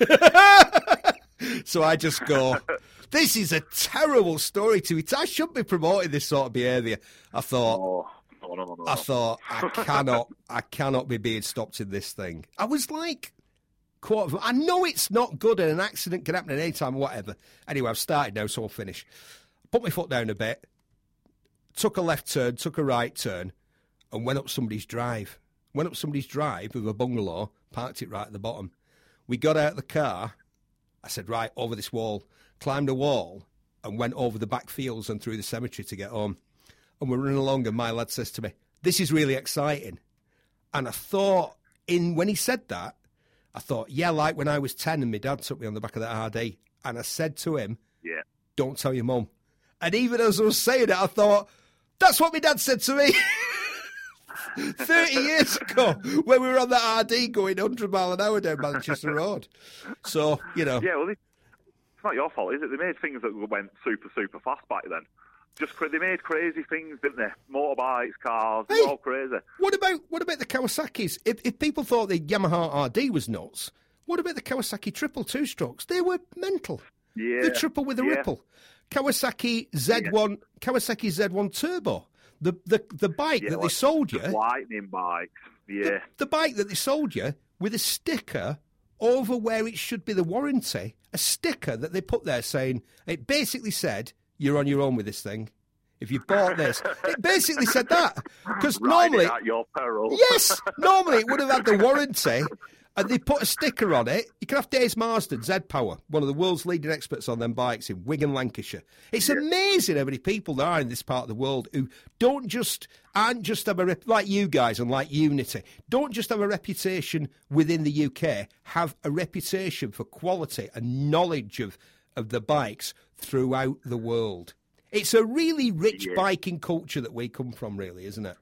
so I just go, "This is a terrible story to it. I shouldn't be promoting this sort of behaviour." I thought. Oh, no, no, no, no. I thought I cannot, I cannot be being stopped in this thing. I was like, quarter. I know it's not good, and an accident can happen at any time, whatever. Anyway, I've started now, so I'll finish. Put my foot down a bit, took a left turn, took a right turn, and went up somebody's drive. Went up somebody's drive with a bungalow, parked it right at the bottom. We got out of the car. I said, right over this wall, climbed a wall, and went over the back fields and through the cemetery to get home and we're running along, and my lad says to me, "This is really exciting." And I thought, in when he said that, I thought, yeah, like when I was ten and my dad took me on the back of that RD, and I said to him, Yeah. "Don't tell your mum." And even as I was saying it, I thought, that's what my dad said to me. 30 years ago, when we were on that RD going 100 mile an hour down Manchester Road. So, you know, Yeah, well, it's not your fault, is it? They made things that went super, super fast back then. Just they made crazy things, didn't they? Motorbikes, cars, they Hey. were all crazy. What about what about the Kawasaki's? If, if people thought the Yamaha RD was nuts, what about the Kawasaki triple two strokes? They were mental. Yeah, The triple with a yeah. ripple. Kawasaki Z1 Kawasaki Z1 Turbo. The the the bike Yeah, that they sold you. Lightning bikes. Yeah, The bike that they sold you with a sticker over where it should be the warranty, a sticker that they put there saying it basically said you're on your own with this thing. If you bought this, it basically said that because normally at your peril. Yes, normally it would have had the warranty, and they put a sticker on it. You can have Days Marsden, Z Power, one of the world's leading experts on them bikes in Wigan, Lancashire. It's amazing how many people there are in this part of the world who don't just aren't just have a rep- like you guys and like Unity. Don't just have a reputation within the UK. Have a reputation for quality and knowledge of of the bikes throughout the world. It's a really rich Yeah. biking culture that we come from, really, isn't it?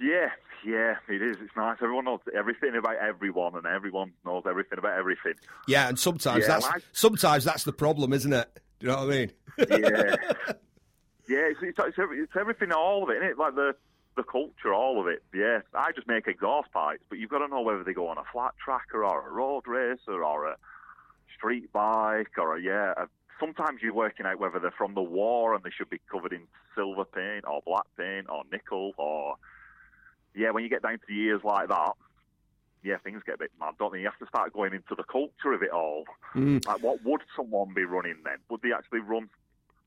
Yeah, yeah, it is. It's nice. Everyone knows everything about everyone, and everyone knows everything about everything. Yeah, and sometimes Yeah, that's like- sometimes that's the problem, isn't it? Do you know what I mean? Yeah, yeah. It's, it's, it's, everything, all of it, it? Like the the culture, all of it. Yeah, I just make exhaust pipes, but you've got to know whether they go on a flat tracker or a road racer or a street bike or a yeah. A, sometimes you're working out whether they're from the war and they should be covered in silver paint or black paint or nickel or yeah. When you get down to years like that, yeah, things get a bit mad, don't they? You have to start going into the culture of it all. Mm. Like, what would someone be running then? Would they actually run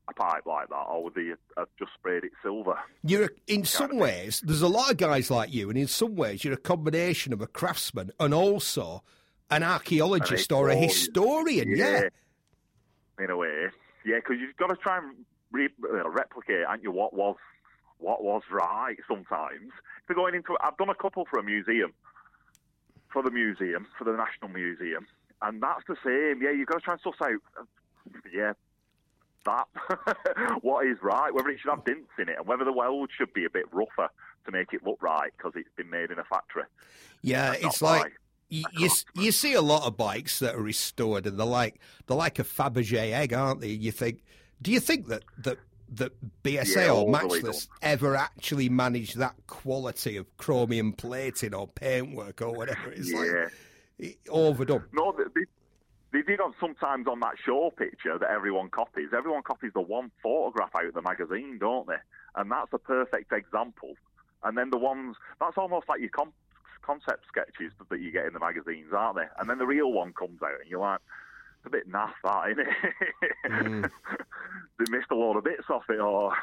a pipe like that, or would they have just sprayed it silver? You're a, in some ways. There's a lot of guys like you, and in some ways, you're a combination of a craftsman and also an archaeologist or a historian. Yeah. In a way, yeah, because you've got to try and re- replicate, aren't you? What was what was right sometimes. If you're going into, I've done a couple for a museum, for the museum, for the National Museum, and that's the same. Yeah, you've got to try and suss out. Yeah, that what is right, whether it should have dents in it, and whether the weld should be a bit rougher to make it look right because it's been made in a factory. Yeah, That's it's like right. You, you you see a lot of bikes that are restored, and they're like they're like a Fabergé egg, aren't they? You think, do you think that that that BSA Yeah, or Matchless ever actually managed that quality of chromium plating or paintwork or whatever? It's yeah. like overdone. No, they, they, did on sometimes on that show picture that everyone copies. Everyone copies the one photograph out of the magazine, don't they? And that's a perfect example. And then the ones that's almost like you com- concept sketches that you get in the magazines, aren't they? And then the real one comes out, and you're like, it's a bit naff, that, isn't it? Mm. they missed a lot of bits off it, or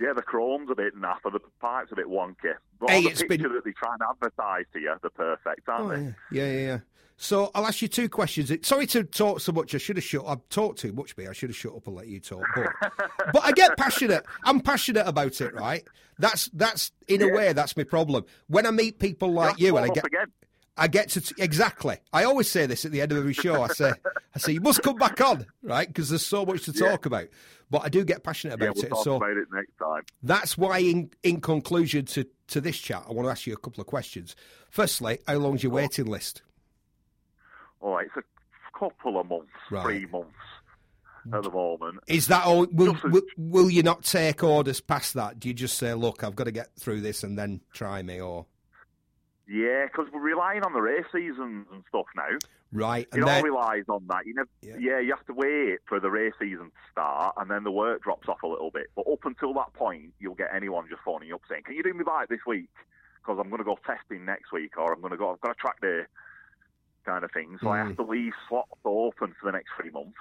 yeah, the chrome's a bit naff, or the pipe's a bit wonky. But Hey, the picture been- that they try and advertise to you, they're perfect, aren't Oh, they? yeah, yeah, yeah. So I'll ask you two questions. Sorry to talk so much. I should have shut. I've talked too much, me. I should have shut up and let you talk. But, but I get passionate. I'm passionate about it, right? That's that's in a way that's my problem. When I meet people like That's you, and I get again. I get to t- exactly. I always say this at the end of every show. I say, I say, you must come back on, right? Because there's so much to Yeah. talk about. But I do get passionate Yeah, about we'll it. talk So about it next time. that's why, in in conclusion to to this chat, I want to ask you a couple of questions. Firstly, how long's your waiting list? All right, it's a couple of months, Right. three months at the moment. Is that all? Will, will, will you not take orders past that? Do you just say, look, I've got to get through this and then try me, or Yeah, because we're relying on the race seasons and stuff now. right? It And all then relies on that. You know, Yeah. yeah. you have to wait for the race season to start, and then the work drops off a little bit. But up until that point, you'll get anyone just phoning you up saying, "Can you do me bike this week? Because I'm going to go testing next week, or I'm going to go. I've got a track day." Kind of thing. So I Mm. have to leave slots open for the next three months,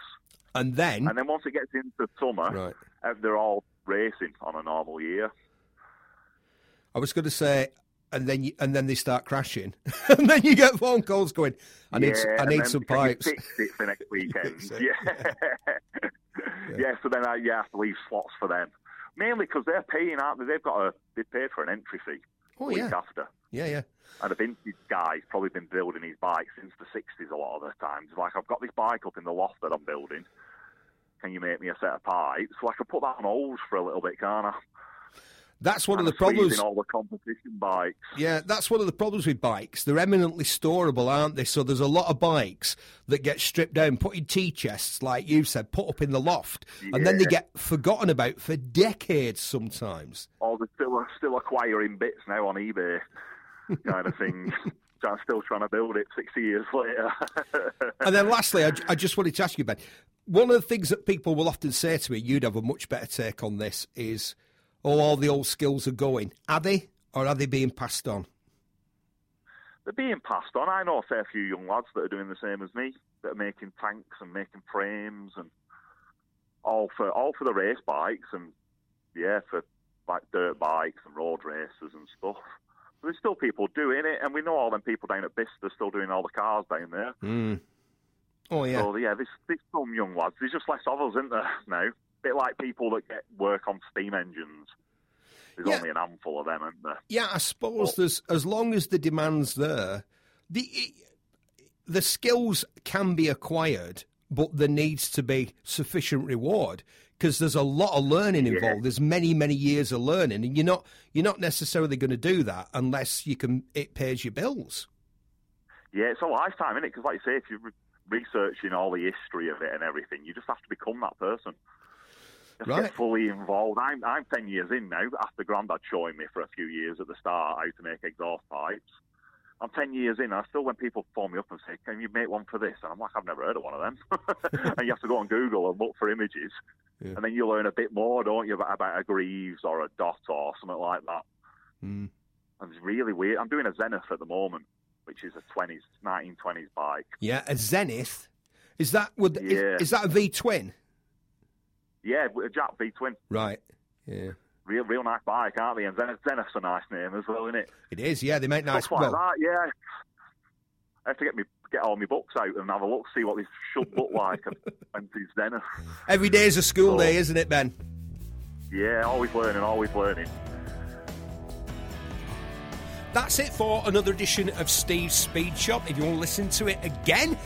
and then and then once it gets into summer, right. uh, they're all racing on a normal year. I was going to say, and then you, and then they start crashing, and then you get phone calls going, I need yeah, I need some pipes. it for next weekend. So- yeah. yeah. So then I yeah, have to leave slots for them. Mainly because they're paying, aren't they? They've got a they paid for an entry fee Oh week yeah, after. yeah, yeah. And a vintage guy's probably been building his bike since the 60s a lot of the times. Like, I've got this bike up in the loft that I'm building. Can you make me a set of pipes? So I can put that on hold for a little bit, can't I? That's one of the problems. all the competition bikes. Yeah, that's one of the problems with bikes. They're eminently storable, aren't they? So there's a lot of bikes that get stripped down, put in tea chests, like you've said, put up in the loft, and then they get forgotten about for decades sometimes. Or they're still, still acquiring bits now on eBay, kind of thing. So I'm still trying to build it 60 years later. And then lastly, I, I just wanted to ask you, Ben, one of the things that people will often say to me, you'd have a much better take on this, is, oh, all the old skills are going. Are they? Or are they being passed on? They're being passed on. I know a fair few young lads that are doing the same as me, that are making tanks and making frames and all for all for the race bikes and yeah, for like dirt bikes and road races and stuff. But there's still people doing it, and we know all them people down at Bicester still doing all the cars down there. Mm. Oh, yeah. So yeah, there's, there's some young lads. There's just less of us, isn't there now? Bit like people that get work on steam engines. There's Yeah. only an handful of them, isn't there? Yeah, I suppose Well- there's as long as the demand's there, the the skills can be acquired, but there needs to be sufficient reward because there's a lot of learning Yeah. involved. There's many many years of learning, and you're not you're not necessarily going to do that unless you can it pays your bills. Yeah, it's a lifetime, isn't it? Because, like you say, if you're researching all the history of it and everything, you just have to become that person. Just Right. get fully involved. I'm I'm ten years in now. After Grandad showing me for a few years at the start how to make exhaust pipes, I'm ten years in. I still when people phone me up and say, "Can you make one for this?" and I'm like, "I've never heard of one of them." and you have to go on Google and look for images, Yeah. and then you learn a bit more, don't you, about, about a Greeves or a Dot or something like that. Mm. And it's really weird. I'm doing a Zenith at the moment, which is a 20s, 1920s bike. Yeah, a Zenith. Is that would Yeah. is, is that a V twin? Yeah, a Jack V twin. Right. Yeah. Real, real nice bike, aren't they? And Zenith, Zenith's a nice name as well, isn't it? It is. Yeah, they make nice. Stuff like well, that, yeah. I have to get me get all my books out and have a look, see what this should look like. and it's Zenith. every day is a school Oh. day, isn't it, Ben? Yeah, always learning, always learning. That's it for another edition of Steve's Speed Shop. If you want to listen to it again,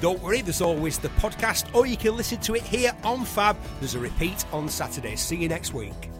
don't worry, there's always the podcast, or you can listen to it here on Fab. There's a repeat on Saturday. See you next week.